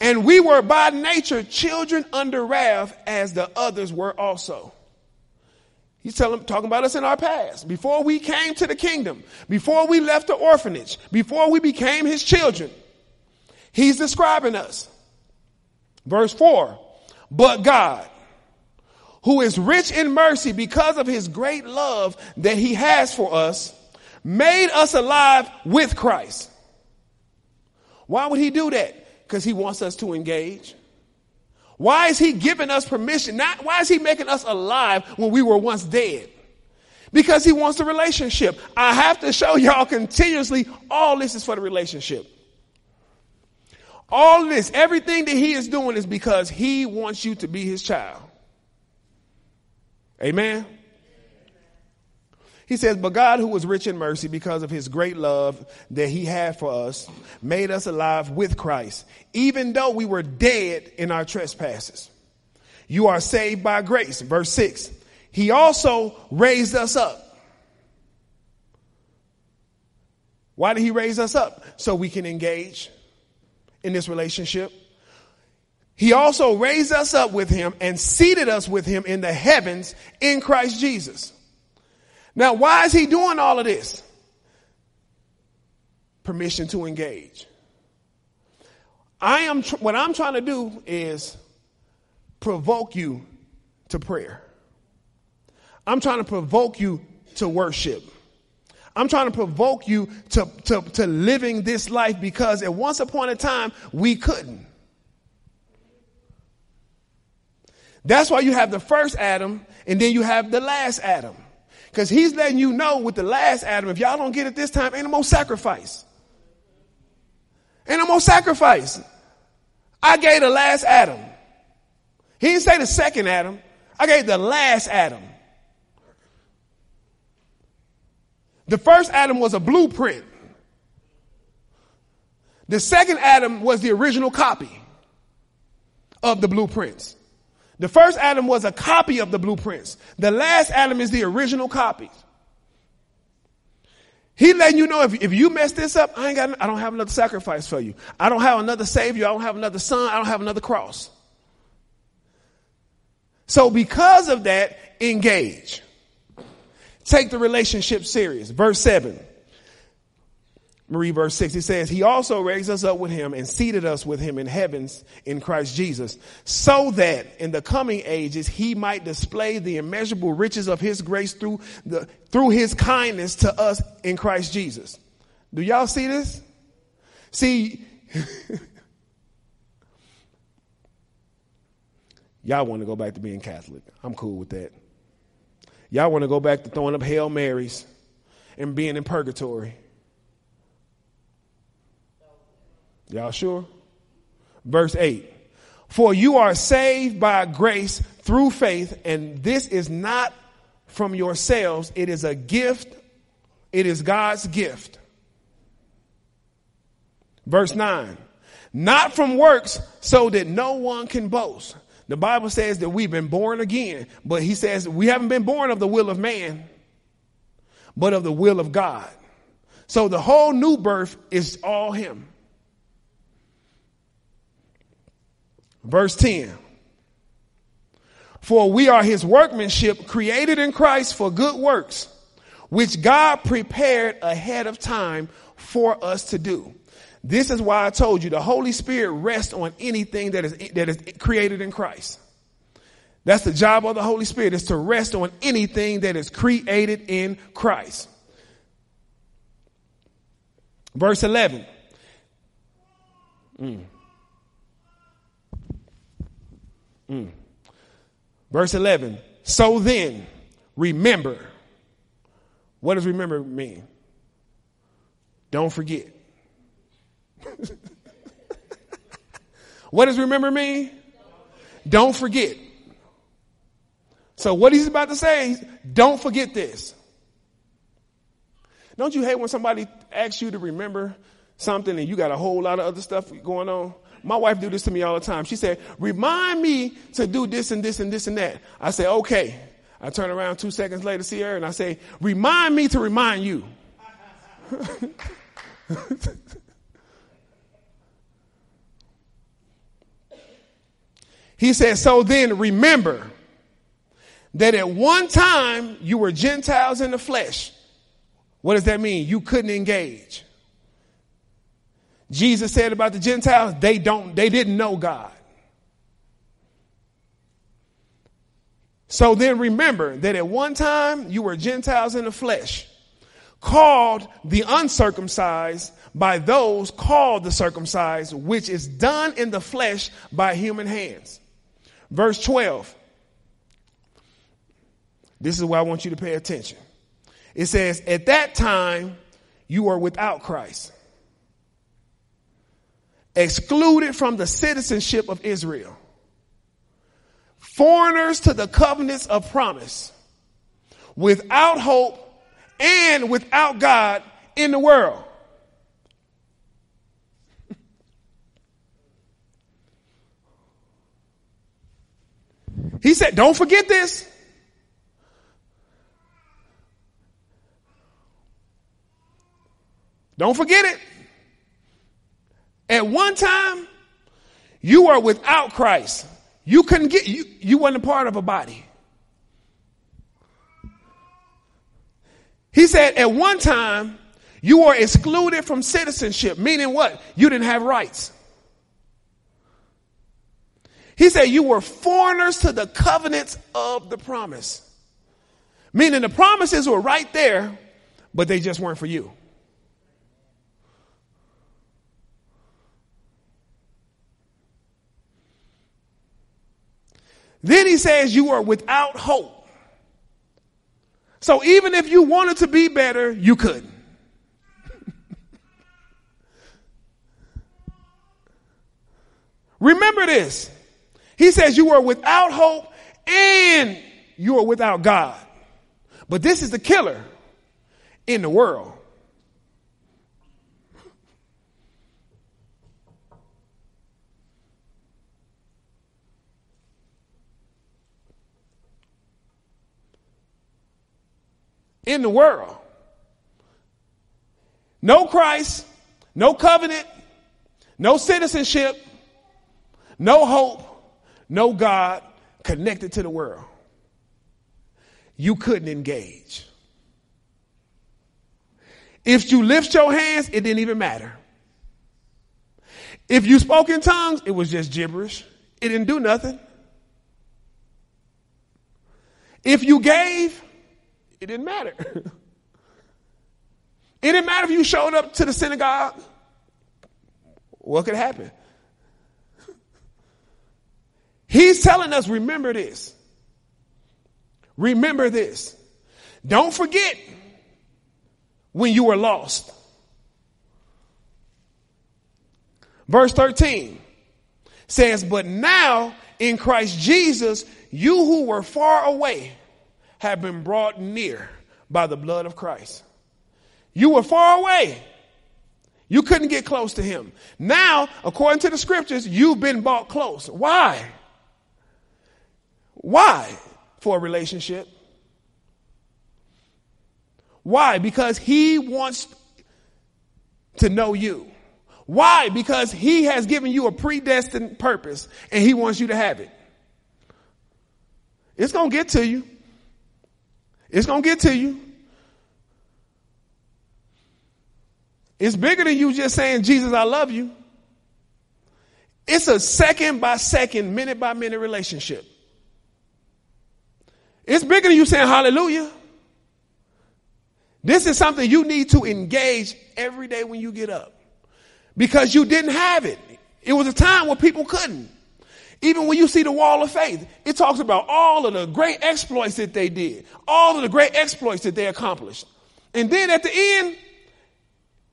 S1: And we were by nature children under wrath as the others were also. He's telling, talking about us in our past. Before we came to the kingdom, before we left the orphanage, before we became his children, he's describing us. Verse 4 But God, who is rich in mercy because of his great love that he has for us, made us alive with Christ. Why would he do that? Because he wants us to engage. Why is he giving us permission? Not why is he making us alive when we were once dead? Because he wants the relationship. I have to show y'all continuously all this is for the relationship. All this, everything that he is doing is because he wants you to be his child. Amen. He says, But God, who was rich in mercy because of his great love that he had for us, made us alive with Christ, even though we were dead in our trespasses. You are saved by grace. Verse 6. He also raised us up. Why did he raise us up? So we can engage in this relationship. He also raised us up with him and seated us with him in the heavens in Christ Jesus. Now, why is he doing all of this? Permission to engage. I am, tr- what I'm trying to do is provoke you to prayer. I'm trying to provoke you to worship. I'm trying to provoke you to, to, to living this life because at once upon a time we couldn't. That's why you have the first Adam and then you have the last Adam. Because he's letting you know with the last Adam, if y'all don't get it this time, ain't no more sacrifice. Ain't no more sacrifice. I gave the last Adam. He didn't say the second Adam. I gave the last Adam. The first Adam was a blueprint. The second Adam was the original copy of the blueprints. The first Adam was a copy of the blueprints. The last Adam is the original copy. He letting you know if, if you mess this up, I ain't got, I don't have another sacrifice for you. I don't have another savior. I don't have another son. I don't have another cross. So because of that, engage. Take the relationship serious. Verse seven. Marie verse 6, he says, He also raised us up with him and seated us with him in heavens in Christ Jesus, so that in the coming ages he might display the immeasurable riches of his grace through the, through his kindness to us in Christ Jesus. Do y'all see this? See, y'all want to go back to being Catholic. I'm cool with that. Y'all want to go back to throwing up Hail Marys and being in purgatory. Y'all sure? Verse 8. For you are saved by grace through faith, and this is not from yourselves. It is a gift. It is God's gift. Verse 9. Not from works, so that no one can boast. The Bible says that we've been born again, but he says we haven't been born of the will of man, but of the will of God. So the whole new birth is all him. Verse 10. For we are his workmanship created in Christ for good works, which God prepared ahead of time for us to do. This is why I told you the Holy Spirit rests on anything that is, that is created in Christ. That's the job of the Holy Spirit is to rest on anything that is created in Christ. Verse 11. Mm. Mm. Verse 11. So then, remember. What does remember mean? Don't forget. what does remember mean? Don't forget. So what he's about to say, is, don't forget this. Don't you hate when somebody asks you to remember something and you got a whole lot of other stuff going on? My wife do this to me all the time. She said, remind me to do this and this and this and that. I say, okay. I turn around two seconds later, see her, and I say, remind me to remind you. he said, so then remember that at one time you were Gentiles in the flesh. What does that mean? You couldn't engage. Jesus said about the Gentiles, they don't, they didn't know God. So then remember that at one time you were Gentiles in the flesh, called the uncircumcised by those called the circumcised, which is done in the flesh by human hands. Verse 12. This is where I want you to pay attention. It says, At that time, you were without Christ, excluded from the citizenship of Israel, foreigners to the covenants of promise, without hope and without God in the world. He said, Don't forget this. Don't forget it. At one time, you were without Christ. You couldn't get, you, you wasn't a part of a body. He said, at one time, you were excluded from citizenship, meaning what? You didn't have rights. He said, you were foreigners to the covenants of the promise. Meaning the promises were right there, but they just weren't for you. Then he says you are without hope. So even if you wanted to be better, you couldn't. Remember this. He says you are without hope and you are without God. But this is the killer in the world. in the world. No Christ, no covenant, no citizenship, no hope, no God connected to the world. You couldn't engage. If you lift your hands, it didn't even matter. If you spoke in tongues, it was just gibberish. It didn't do nothing. If you gave, it didn't matter. it didn't matter if you showed up to the synagogue. What could happen? He's telling us, remember this. Remember this. Don't forget when you were lost. Verse 13 says, But now in Christ Jesus, you who were far away have been brought near by the blood of Christ. You were far away. You couldn't get close to him. Now, according to the scriptures, you've been brought close. Why? Why? For a relationship. Why? Because he wants to know you. Why? Because he has given you a predestined purpose and he wants you to have it. It's going to get to you. It's going to get to you. It's bigger than you just saying, Jesus, I love you. It's a second by second, minute by minute relationship. It's bigger than you saying hallelujah. This is something you need to engage every day when you get up because you didn't have it. It was a time where people couldn't. Even when you see the wall of faith, it talks about all of the great exploits that they did, all of the great exploits that they accomplished. And then at the end,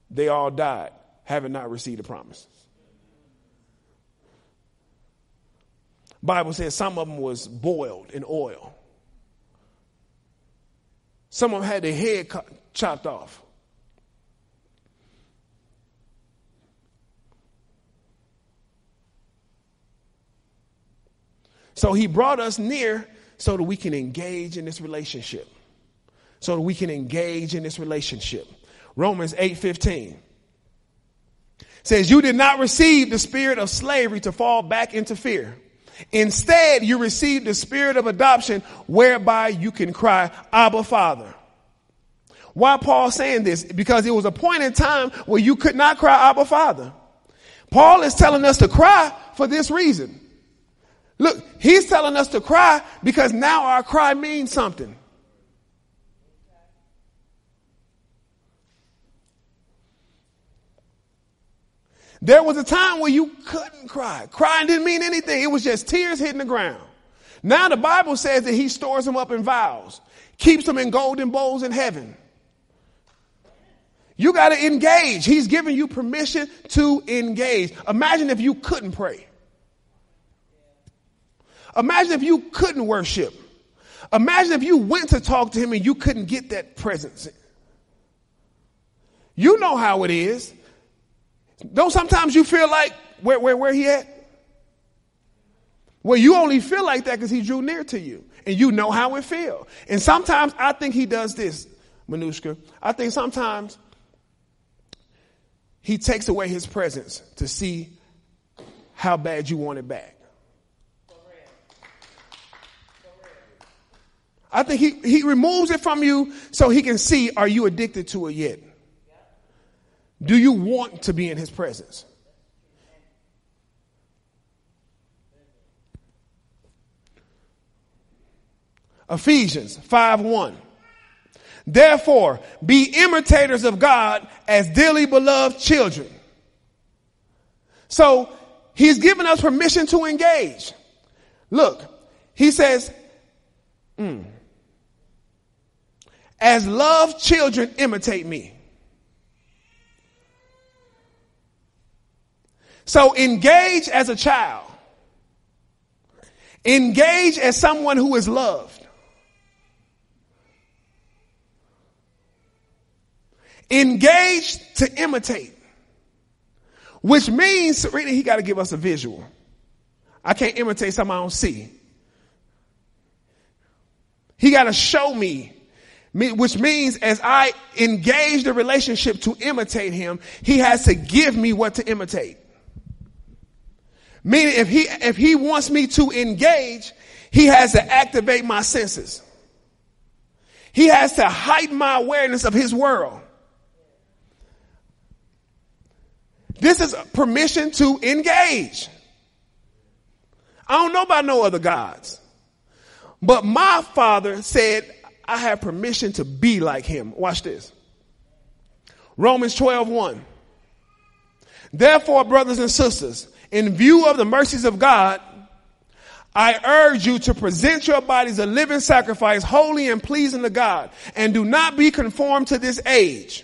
S1: they all died, having not received the promises. Bible says some of them was boiled in oil. Some of them had their head cut, chopped off. So he brought us near so that we can engage in this relationship. So that we can engage in this relationship. Romans 8:15 says you did not receive the spirit of slavery to fall back into fear. Instead, you receive the spirit of adoption whereby you can cry, Abba Father. Why Paul saying this? Because it was a point in time where you could not cry Abba Father. Paul is telling us to cry for this reason. Look, he's telling us to cry because now our cry means something. There was a time where you couldn't cry. Crying didn't mean anything. It was just tears hitting the ground. Now the Bible says that he stores them up in vials, keeps them in golden bowls in heaven. You got to engage. He's giving you permission to engage. Imagine if you couldn't pray. Imagine if you couldn't worship. Imagine if you went to talk to him and you couldn't get that presence. You know how it is. Don't sometimes you feel like where, where, where he at? Well, you only feel like that because he drew near to you and you know how it feel. And sometimes I think he does this, Manushka. I think sometimes he takes away his presence to see how bad you want it back. I think he, he removes it from you so he can see are you addicted to it yet? Do you want to be in his presence? Ephesians 5 1. Therefore, be imitators of God as dearly beloved children. So, he's given us permission to engage. Look, he says, mm, as loved children imitate me. So engage as a child. Engage as someone who is loved. Engage to imitate. Which means, really, he got to give us a visual. I can't imitate something I don't see. He got to show me which means as I engage the relationship to imitate him, he has to give me what to imitate. Meaning if he, if he wants me to engage, he has to activate my senses. He has to heighten my awareness of his world. This is permission to engage. I don't know about no other gods. But my father said, I have permission to be like him. Watch this. Romans 12, 1. Therefore, brothers and sisters, in view of the mercies of God, I urge you to present your bodies a living sacrifice, holy and pleasing to God, and do not be conformed to this age,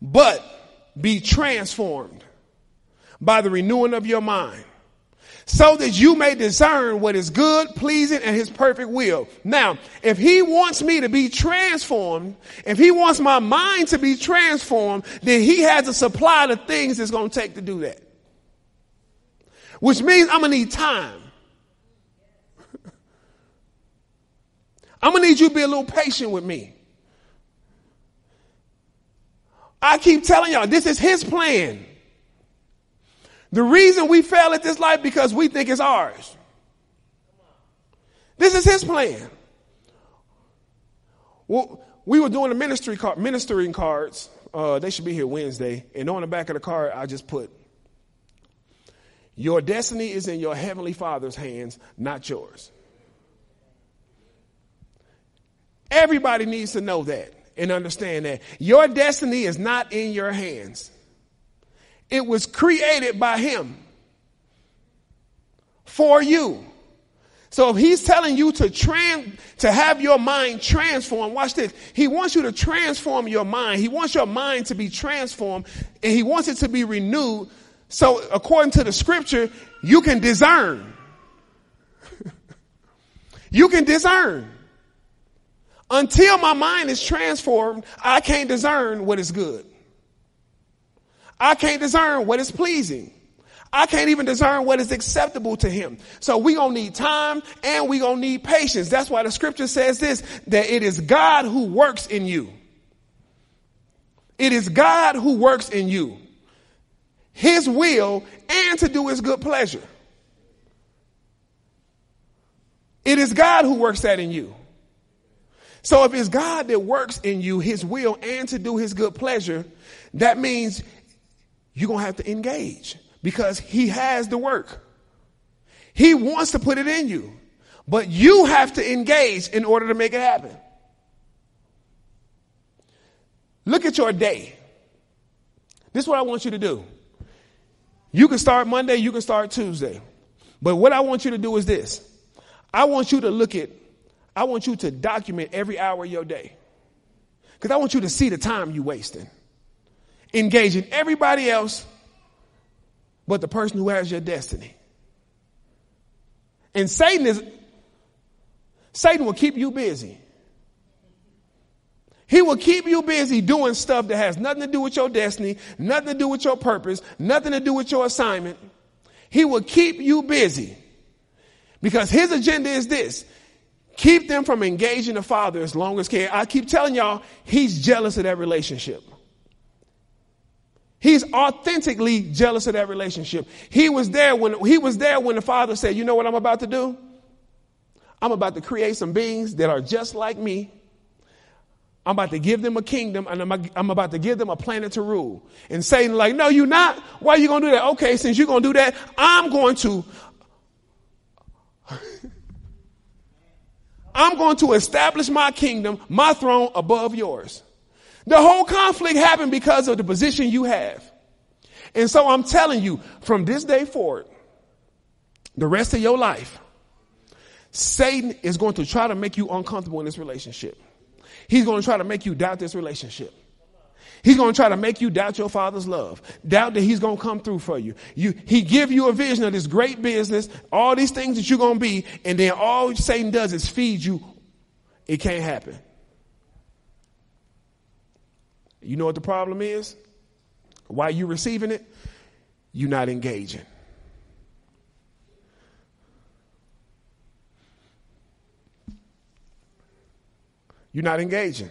S1: but be transformed by the renewing of your mind so that you may discern what is good, pleasing, and his perfect will. Now, if he wants me to be transformed, if he wants my mind to be transformed, then he has a supply of things it's going to take to do that which means I'm going to need time. I'm going to need you to be a little patient with me. I keep telling y'all, this is his plan. The reason we fail at this life because we think it's ours. This is his plan. Well, we were doing the ministry card, ministering cards. Uh, they should be here Wednesday. And on the back of the card, I just put your destiny is in your heavenly father's hands, not yours. Everybody needs to know that and understand that. Your destiny is not in your hands. It was created by him for you. So if he's telling you to trans, to have your mind transformed, watch this. He wants you to transform your mind. He wants your mind to be transformed and he wants it to be renewed so according to the scripture, you can discern. you can discern. Until my mind is transformed, I can't discern what is good. I can't discern what is pleasing. I can't even discern what is acceptable to him. So we gonna need time and we gonna need patience. That's why the scripture says this, that it is God who works in you. It is God who works in you. His will and to do his good pleasure. It is God who works that in you. So if it's God that works in you, his will and to do his good pleasure, that means you're going to have to engage because he has the work. He wants to put it in you, but you have to engage in order to make it happen. Look at your day. This is what I want you to do. You can start Monday, you can start Tuesday. But what I want you to do is this. I want you to look at, I want you to document every hour of your day. Because I want you to see the time you're wasting. Engaging everybody else but the person who has your destiny. And Satan is, Satan will keep you busy. He will keep you busy doing stuff that has nothing to do with your destiny, nothing to do with your purpose, nothing to do with your assignment. He will keep you busy. Because his agenda is this. Keep them from engaging the father as long as can. I keep telling y'all, he's jealous of that relationship. He's authentically jealous of that relationship. He was there when he was there when the father said, "You know what I'm about to do? I'm about to create some beings that are just like me. I'm about to give them a kingdom and I'm, about to give them a planet to rule." And Satan like, "No, you're not. Why are you going to do that? Okay, since you're going to do that, I'm going to I'm going to establish my kingdom, my throne above yours. The whole conflict happened because of the position you have. And so I'm telling you, from this day forward, the rest of your life, Satan is going to try to make you uncomfortable in this relationship. He's going to try to make you doubt this relationship. He's going to try to make you doubt your father's love. Doubt that he's going to come through for you. You, he give you a vision of this great business, all these things that you're going to be, and then all Satan does is feed you. It can't happen. You know what the problem is? Why you receiving it? You're not engaging. You're not engaging.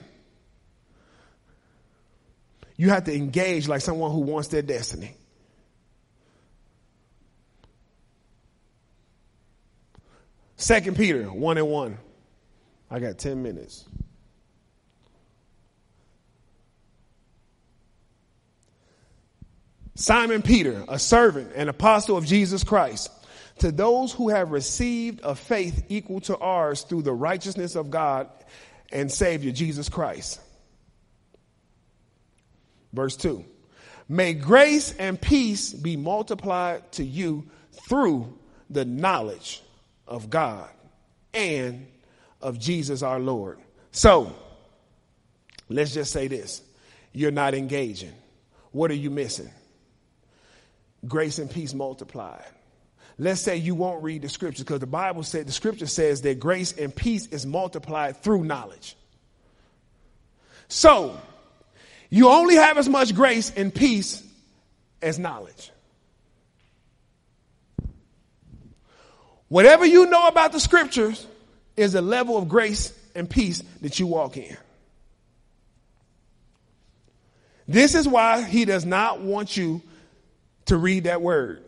S1: You have to engage like someone who wants their destiny. Second Peter, one and one. I got 10 minutes. Simon Peter, a servant and apostle of Jesus Christ, to those who have received a faith equal to ours through the righteousness of God and Savior Jesus Christ Verse 2 May grace and peace be multiplied to you through the knowledge of God and of Jesus our Lord. So, let's just say this you're not engaging. What are you missing? Grace and peace multiplied. Let's say you won't read the scriptures because the Bible said the scripture says that grace and peace is multiplied through knowledge. So, you only have as much grace and peace as knowledge. Whatever you know about the scriptures is a level of grace and peace that you walk in. This is why he does not want you to read that word.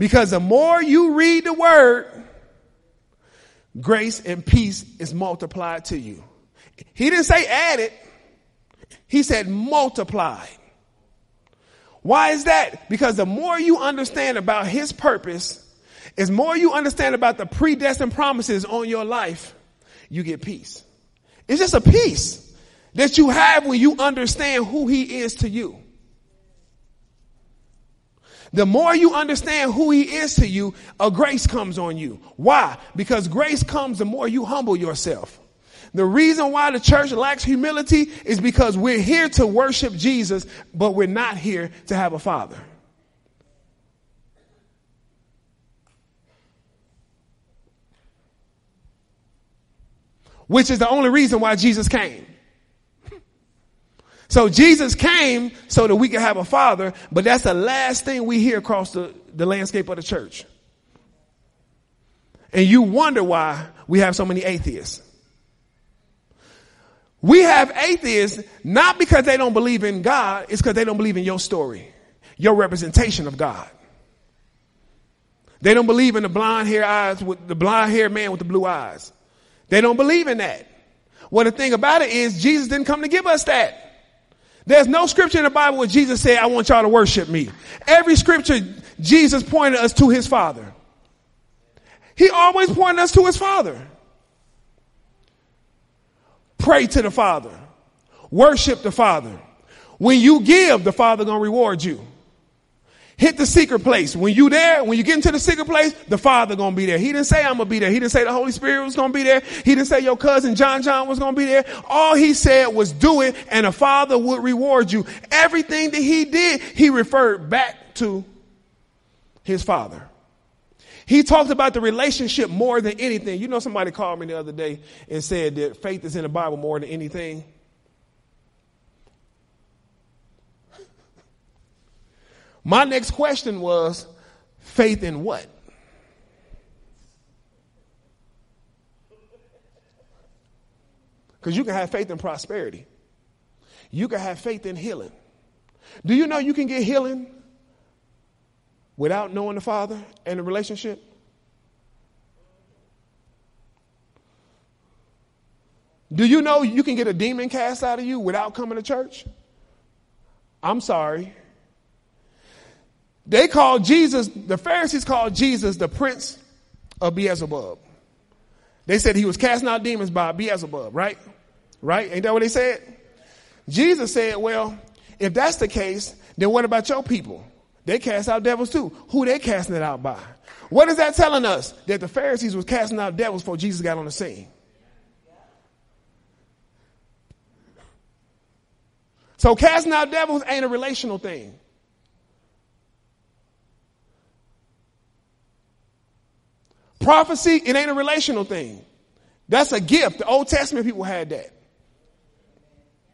S1: Because the more you read the word, grace and peace is multiplied to you. He didn't say added. He said multiplied. Why is that? Because the more you understand about his purpose, is more you understand about the predestined promises on your life, you get peace. It's just a peace that you have when you understand who he is to you. The more you understand who he is to you, a grace comes on you. Why? Because grace comes the more you humble yourself. The reason why the church lacks humility is because we're here to worship Jesus, but we're not here to have a father. Which is the only reason why Jesus came. So Jesus came so that we could have a father, but that's the last thing we hear across the, the landscape of the church. And you wonder why we have so many atheists. We have atheists not because they don't believe in God, it's because they don't believe in your story, your representation of God. They don't believe in the blonde hair eyes with the blonde hair man with the blue eyes. They don't believe in that. Well, the thing about it is Jesus didn't come to give us that. There's no scripture in the Bible where Jesus said, I want y'all to worship me. Every scripture, Jesus pointed us to his Father. He always pointed us to his Father. Pray to the Father. Worship the Father. When you give, the Father gonna reward you. Hit the secret place. When you there, when you get into the secret place, the Father gonna be there. He didn't say I'm gonna be there. He didn't say the Holy Spirit was gonna be there. He didn't say your cousin John John was gonna be there. All he said was do it and the Father would reward you. Everything that he did, he referred back to his Father. He talked about the relationship more than anything. You know, somebody called me the other day and said that faith is in the Bible more than anything. My next question was faith in what? Because you can have faith in prosperity. You can have faith in healing. Do you know you can get healing without knowing the Father and the relationship? Do you know you can get a demon cast out of you without coming to church? I'm sorry. They called Jesus, the Pharisees called Jesus the prince of Beelzebub. They said he was casting out demons by Beelzebub, right? Right? Ain't that what they said? Jesus said, well, if that's the case, then what about your people? They cast out devils too. Who they casting it out by? What is that telling us? That the Pharisees was casting out devils before Jesus got on the scene. So casting out devils ain't a relational thing. Prophecy, it ain't a relational thing. That's a gift. The Old Testament people had that.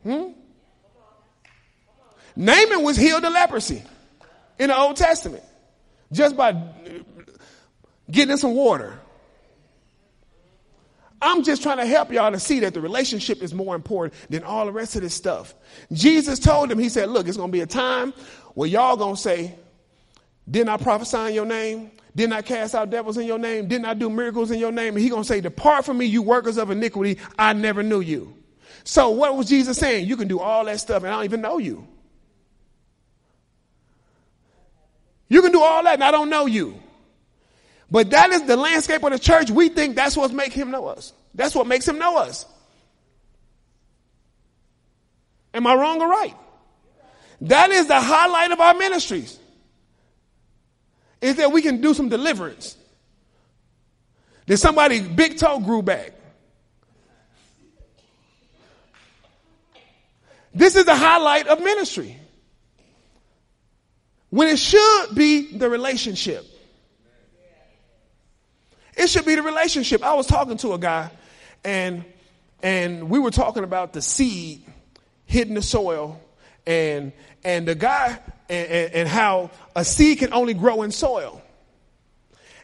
S1: Hmm? Naaman was healed of leprosy in the Old Testament just by getting some water. I'm just trying to help y'all to see that the relationship is more important than all the rest of this stuff. Jesus told him, He said, Look, it's going to be a time where y'all going to say, Didn't I prophesy in your name? Didn't I cast out devils in your name? Didn't I do miracles in your name? And he gonna say, depart from me, you workers of iniquity. I never knew you. So what was Jesus saying? You can do all that stuff and I don't even know you. You can do all that and I don't know you. But that is the landscape of the church. We think that's what makes him know us. That's what makes him know us. Am I wrong or right? That is the highlight of our ministries is that we can do some deliverance. That somebody big toe grew back. This is the highlight of ministry. When it should be the relationship. It should be the relationship. I was talking to a guy and and we were talking about the seed hitting the soil and and the guy and, and, and how a seed can only grow in soil.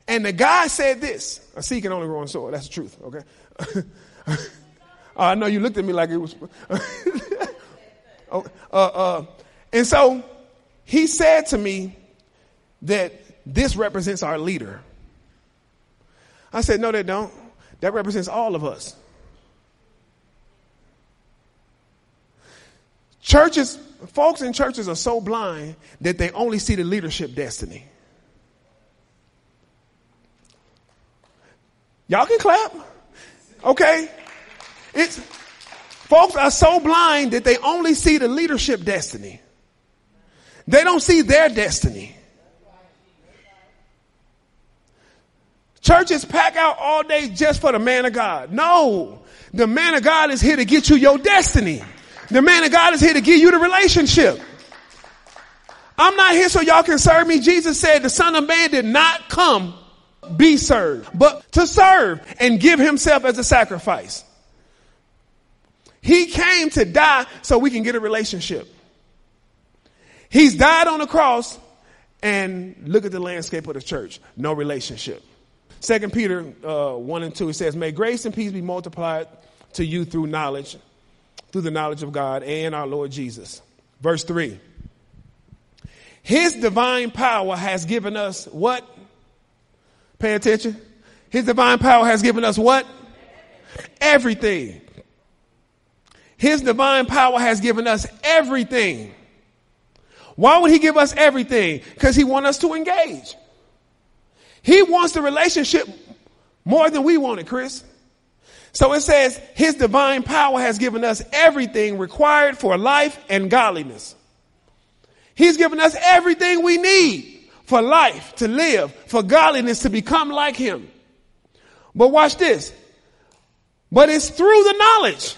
S1: And the guy said this a seed can only grow in soil. That's the truth, okay? I know you looked at me like it was. oh, uh, uh, and so he said to me that this represents our leader. I said, no, they don't. That represents all of us. Churches folks in churches are so blind that they only see the leadership destiny. Y'all can clap. Okay. It's folks are so blind that they only see the leadership destiny. They don't see their destiny. Churches pack out all day just for the man of God. No, the man of God is here to get you your destiny. The man of God is here to give you the relationship. I'm not here so y'all can serve me. Jesus said the son of man did not come be served, but to serve and give himself as a sacrifice. He came to die so we can get a relationship. He's died on the cross and look at the landscape of the church. No relationship. Second Peter uh, 1 and 2, it says, May grace and peace be multiplied to you through knowledge, through the knowledge of God and our Lord Jesus. Verse 3. His divine power has given us what? Pay attention. His divine power has given us what? Everything. His divine power has given us everything. Why would he give us everything? Because he wants us to engage. He wants the relationship more than we want it, Chris. So it says his divine power has given us everything required for life and godliness. He's given us everything we need for life, to live, for godliness, to become like him. But watch this. But it's through the knowledge.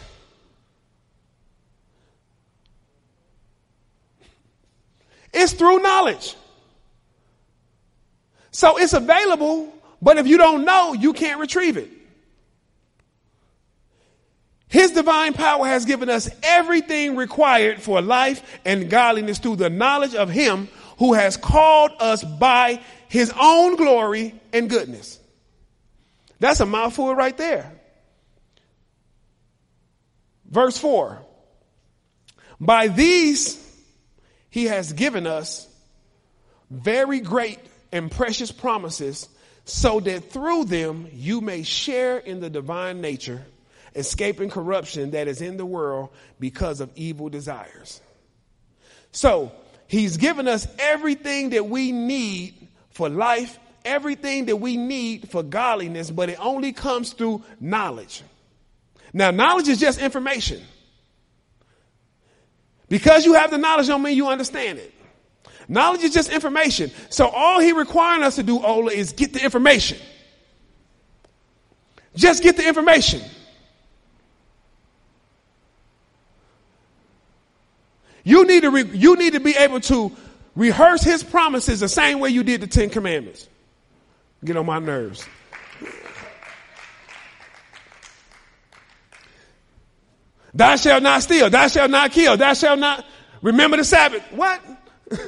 S1: It's through knowledge. So it's available, but if you don't know, you can't retrieve it. His divine power has given us everything required for life and godliness through the knowledge of Him who has called us by His own glory and goodness. That's a mouthful right there. Verse 4 By these He has given us very great and precious promises so that through them you may share in the divine nature, escaping corruption that is in the world because of evil desires. So, he's given us everything that we need for life, everything that we need for godliness, but it only comes through knowledge. Now, knowledge is just information. Because you have the knowledge don't mean you understand it. Knowledge is just information. So all he requiring us to do, Ola, is get the information. Just get the information. You need to re- you need to be able to rehearse his promises the same way you did the Ten Commandments. Get on my nerves. Thou shalt not steal. Thou shalt not kill. Thou shalt not remember the Sabbath. What?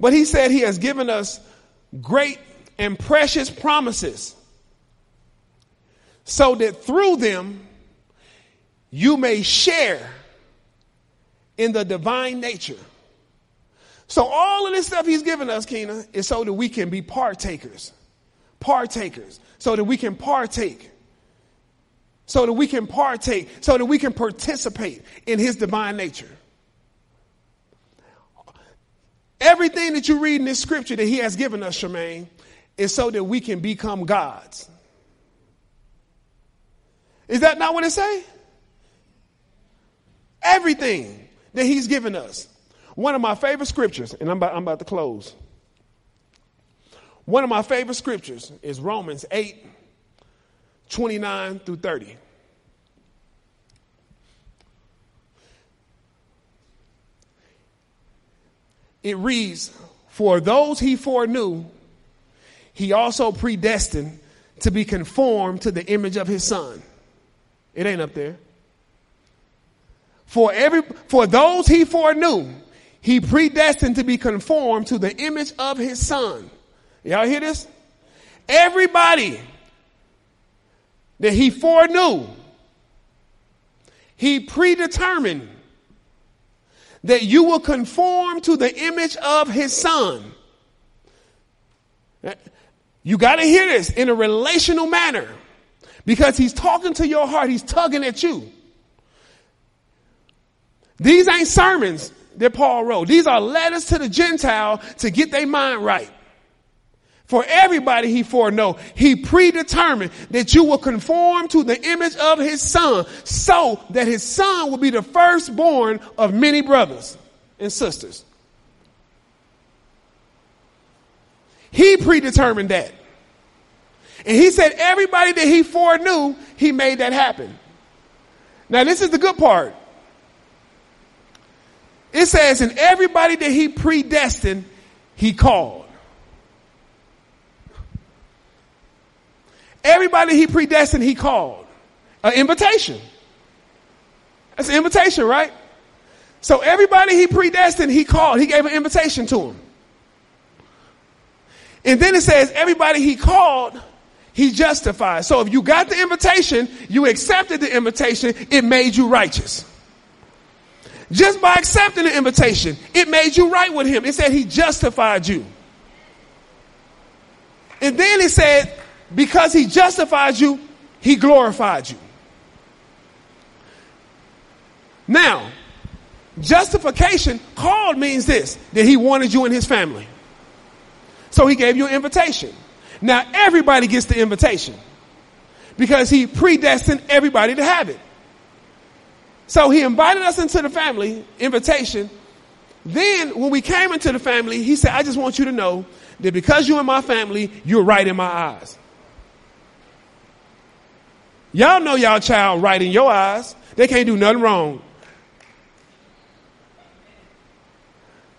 S1: But he said he has given us great and precious promises so that through them you may share in the divine nature. So all of this stuff he's given us, Keena, is so that we can be partakers. Partakers. So that we can partake. So that we can partake. So that we can participate in his divine nature. Everything that you read in this scripture that he has given us, Shemaine, is so that we can become gods. Is that not what it say? Everything that he's given us. One of my favorite scriptures, and I'm about, I'm about to close. One of my favorite scriptures is Romans 8, 29 through 30. it reads, For those he foreknew, he also predestined to be conformed to the image of his son. It ain't up there. For every, for those he foreknew, he predestined to be conformed to the image of his son. Y'all hear this? Everybody that he foreknew, he predetermined that you will conform to the image of his son. You got to hear this in a relational manner because he's talking to your heart, he's tugging at you. These ain't sermons that Paul wrote. These are letters to the Gentile to get their mind right. For everybody he foreknow, he predetermined that you will conform to the image of his son so that his son will be the firstborn of many brothers and sisters. He predetermined that. And he said everybody that he foreknew, he made that happen. Now this is the good part. It says, and everybody that he predestined, he called. Everybody he predestined, he called. An invitation. That's an invitation, right? So everybody he predestined, he called. He gave an invitation to him. And then it says, everybody he called, he justified. So if you got the invitation, you accepted the invitation, it made you righteous. Just by accepting the invitation, it made you right with him. It said he justified you. And then it said, because he justified you, he glorified you. Now, justification called means this that he wanted you in his family. So he gave you an invitation. Now everybody gets the invitation because he predestined everybody to have it. So he invited us into the family, invitation. Then when we came into the family, he said, I just want you to know that because you're in my family, you're right in my eyes. Y'all know y'all child right in your eyes. They can't do nothing wrong.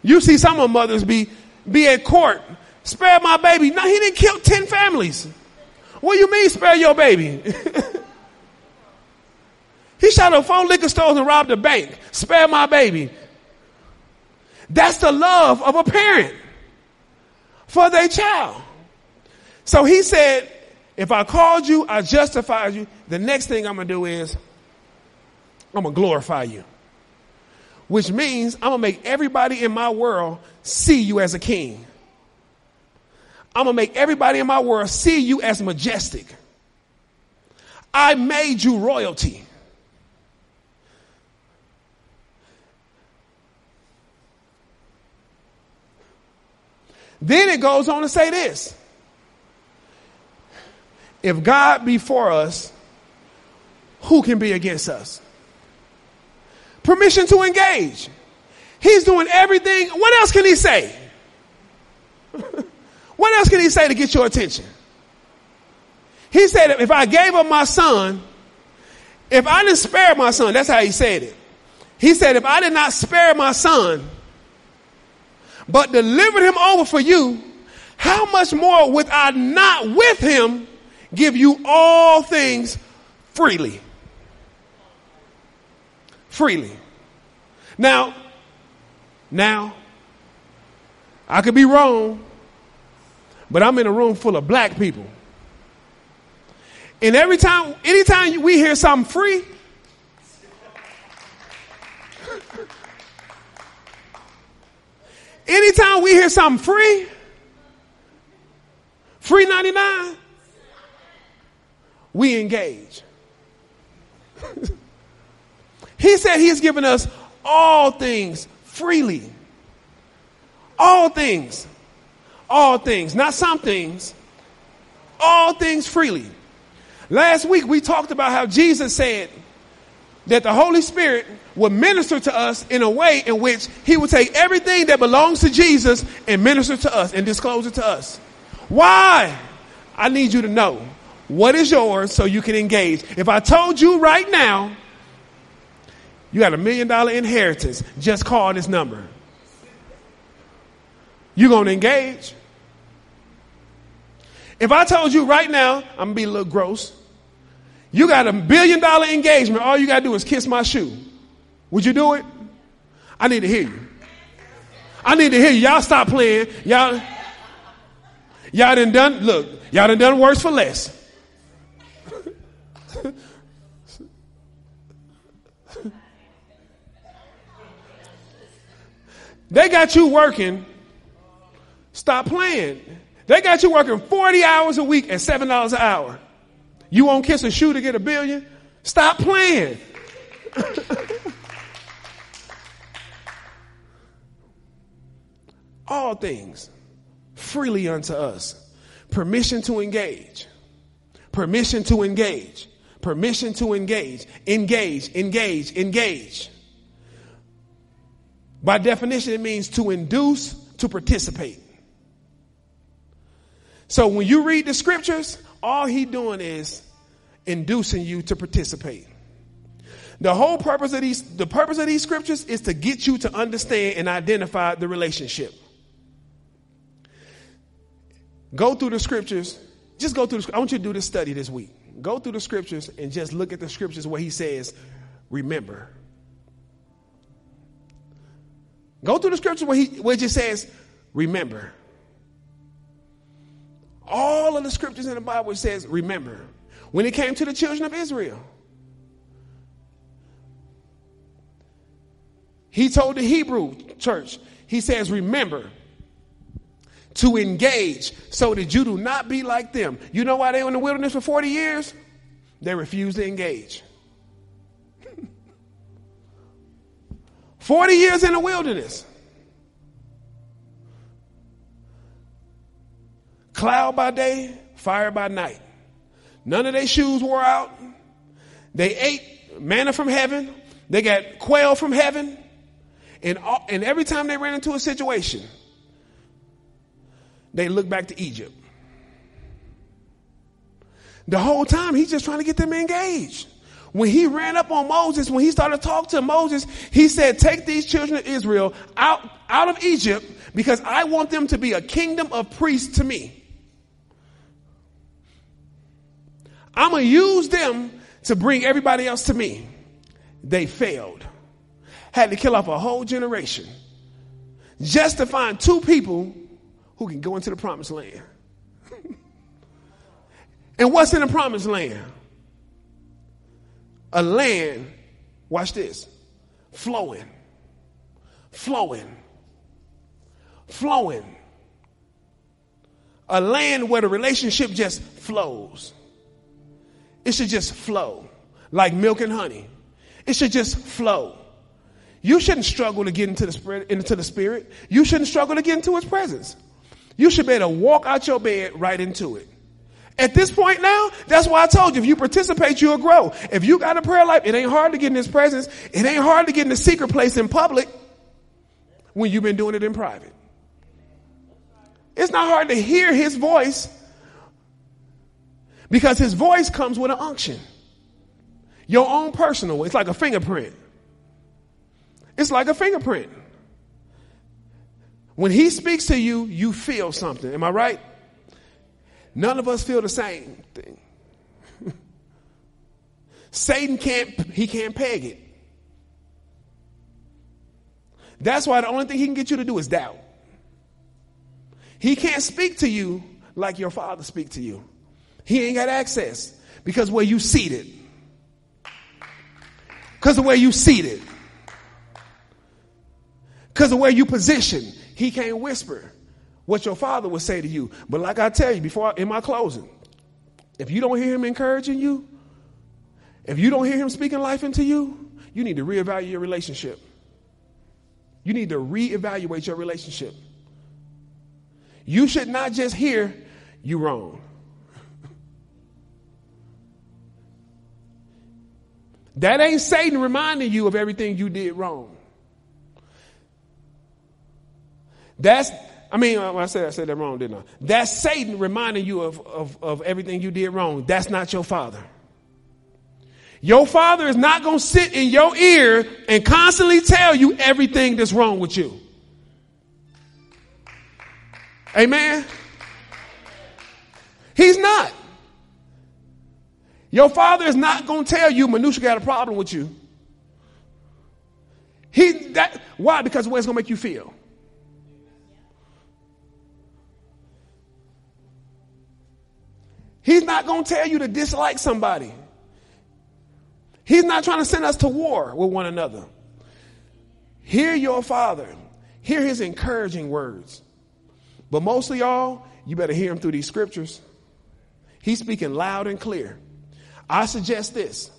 S1: You see some of mothers be, be at court. Spare my baby. No, he didn't kill 10 families. What do you mean spare your baby? he shot up phone liquor stores and robbed a bank. Spare my baby. That's the love of a parent for their child. So he said, if I called you, I justified you. The next thing I'm going to do is I'm going to glorify you which means I'm gonna make everybody in my world see you as a king. I'm gonna make everybody in my world see you as majestic. I made you royalty. Then it goes on to say this. If God be for us, who can be against us? permission to engage. He's doing everything. What else can he say? what else can he say to get your attention? He said, if I gave up my son, if I didn't spare my son, that's how he said it. He said, if I did not spare my son, but delivered him over for you, how much more would I not with him give you all things freely? freely. Now, now, I could be wrong, but I'm in a room full of black people. And every time, anytime we hear something free, anytime we hear something free, free 99, we engage. He said he's given us all things freely. All things. All things. Not some things. All things freely. Last week we talked about how Jesus said that the Holy Spirit would minister to us in a way in which he would take everything that belongs to Jesus and minister to us and disclose it to us. Why? I need you to know what is yours so you can engage. If I told you right now you got a million dollar inheritance. Just call this number. You going to engage? If I told you right now, I'm to be a little gross. You got a billion dollar engagement. All you got to do is kiss my shoe. Would you do it? I need to hear you. I need to hear you. Y'all stop playing. Y'all, y'all done done, look, y'all done done worse for less. They got you working. Stop playing. They got you working 40 hours a week at $7 an hour. You won't kiss a shoe to get a billion? Stop playing. All things freely unto us. Permission to engage. Permission to engage. Permission to engage. Engage, engage, engage. By definition, it means to induce, to participate. So when you read the scriptures, all he doing is inducing you to participate. The whole purpose of these, the purpose of these scriptures is to get you to understand and identify the relationship. Go through the scriptures just go through. The, I want you to do this study this week. Go through the scriptures and just look at the scriptures where he says, "Remember." Go through the scriptures where he where it just says, "Remember." All of the scriptures in the Bible says, "Remember." When it came to the children of Israel, he told the Hebrew church, he says, "Remember." to engage so that you do not be like them. You know why they were in the wilderness for 40 years? They refused to engage. 40 years in the wilderness. Cloud by day, fire by night. None of their shoes wore out. They ate manna from heaven. They got quail from heaven. And, all, and every time they ran into a situation, they look back to Egypt. The whole time, he's just trying to get them engaged. When he ran up on Moses, when he started to talk to Moses, he said, Take these children of Israel out, out of Egypt because I want them to be a kingdom of priests to me. I'm going to use them to bring everybody else to me. They failed. Had to kill off a whole generation just to find two people who can go into the promised land. and what's in the promised land? A land, watch this, flowing, flowing, flowing. A land where the relationship just flows. It should just flow like milk and honey. It should just flow. You shouldn't struggle to get into the spirit, into the spirit. You shouldn't struggle to get into his presence. You should be able to walk out your bed right into it. At this point now, that's why I told you, if you participate, you'll grow. If you got a prayer life, it ain't hard to get in his presence. It ain't hard to get in the secret place in public when you've been doing it in private. It's not hard to hear his voice because his voice comes with an unction. Your own personal, it's like a fingerprint. It's like a fingerprint. When he speaks to you, you feel something. Am I right? None of us feel the same thing. Satan can't, he can't peg it. That's why the only thing he can get you to do is doubt. He can't speak to you like your father speak to you. He ain't got access because where you seated. Because of where you seated. Because of where you position. He can't whisper what your father would say to you. But like I tell you before in my closing, if you don't hear him encouraging you, if you don't hear him speaking life into you, you need to reevaluate your relationship. You need to reevaluate your relationship. You should not just hear you wrong. That ain't Satan reminding you of everything you did wrong. That's, I mean, uh, I said I said that wrong, didn't I? That's Satan reminding you of, of, of everything you did wrong. That's not your father. Your father is not going to sit in your ear and constantly tell you everything that's wrong with you. Amen. He's not. Your father is not going to tell you Manusha got a problem with you. He that why? Because the it's going to make you feel. He's not going to tell you to dislike somebody. He's not trying to send us to war with one another. Hear your father. Hear his encouraging words. But mostly y'all, you better hear him through these scriptures. He's speaking loud and clear. I suggest this.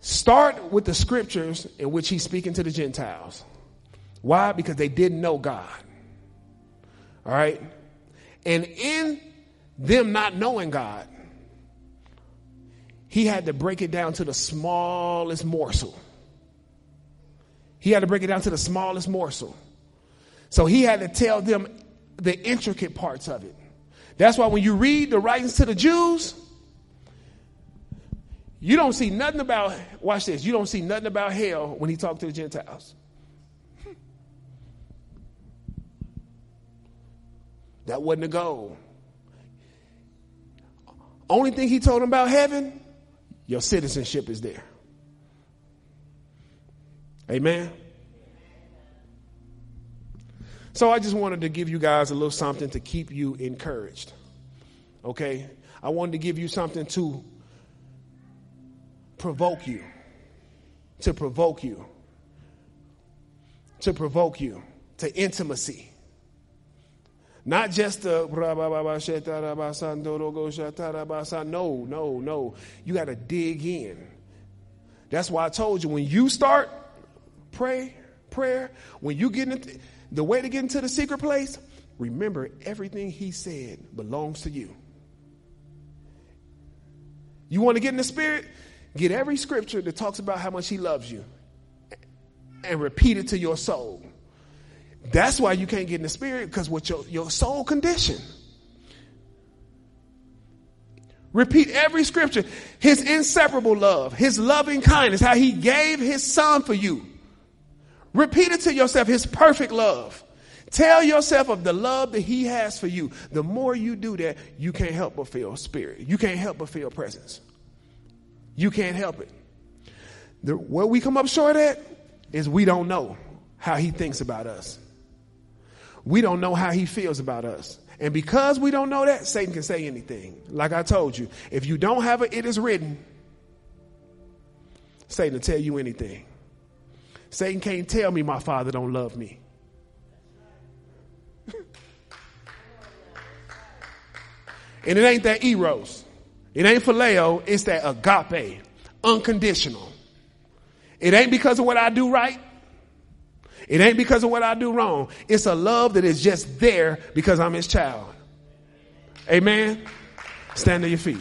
S1: Start with the scriptures in which he's speaking to the Gentiles. Why? Because they didn't know God. All right? And in them not knowing God, he had to break it down to the smallest morsel. He had to break it down to the smallest morsel. So he had to tell them the intricate parts of it. That's why when you read the writings to the Jews, you don't see nothing about, watch this, you don't see nothing about hell when he talked to the Gentiles. That wasn't the goal. Only thing he told them about heaven, your citizenship is there. Amen. So I just wanted to give you guys a little something to keep you encouraged. Okay? I wanted to give you something to provoke you. To provoke you. To provoke you to intimacy. Not just the no, no, no. You got to dig in. That's why I told you when you start pray prayer, when you get into the way to get into the secret place, remember everything he said belongs to you. You want to get in the spirit? Get every scripture that talks about how much he loves you and repeat it to your soul. That's why you can't get in the spirit because with your, your soul condition. Repeat every scripture. His inseparable love, his loving kindness, how he gave his son for you. Repeat it to yourself, his perfect love. Tell yourself of the love that he has for you. The more you do that, you can't help but feel spirit. You can't help but feel presence. You can't help it. The, where we come up short at is we don't know how he thinks about us. We don't know how he feels about us. And because we don't know that, Satan can say anything. Like I told you, if you don't have it, it is written. Satan will tell you anything. Satan can't tell me my father don't love me. and it ain't that eros. It ain't phileo, it's that agape, unconditional. It ain't because of what I do right. It ain't because of what I do wrong. It's a love that is just there because I'm his child. Amen. Stand to your feet.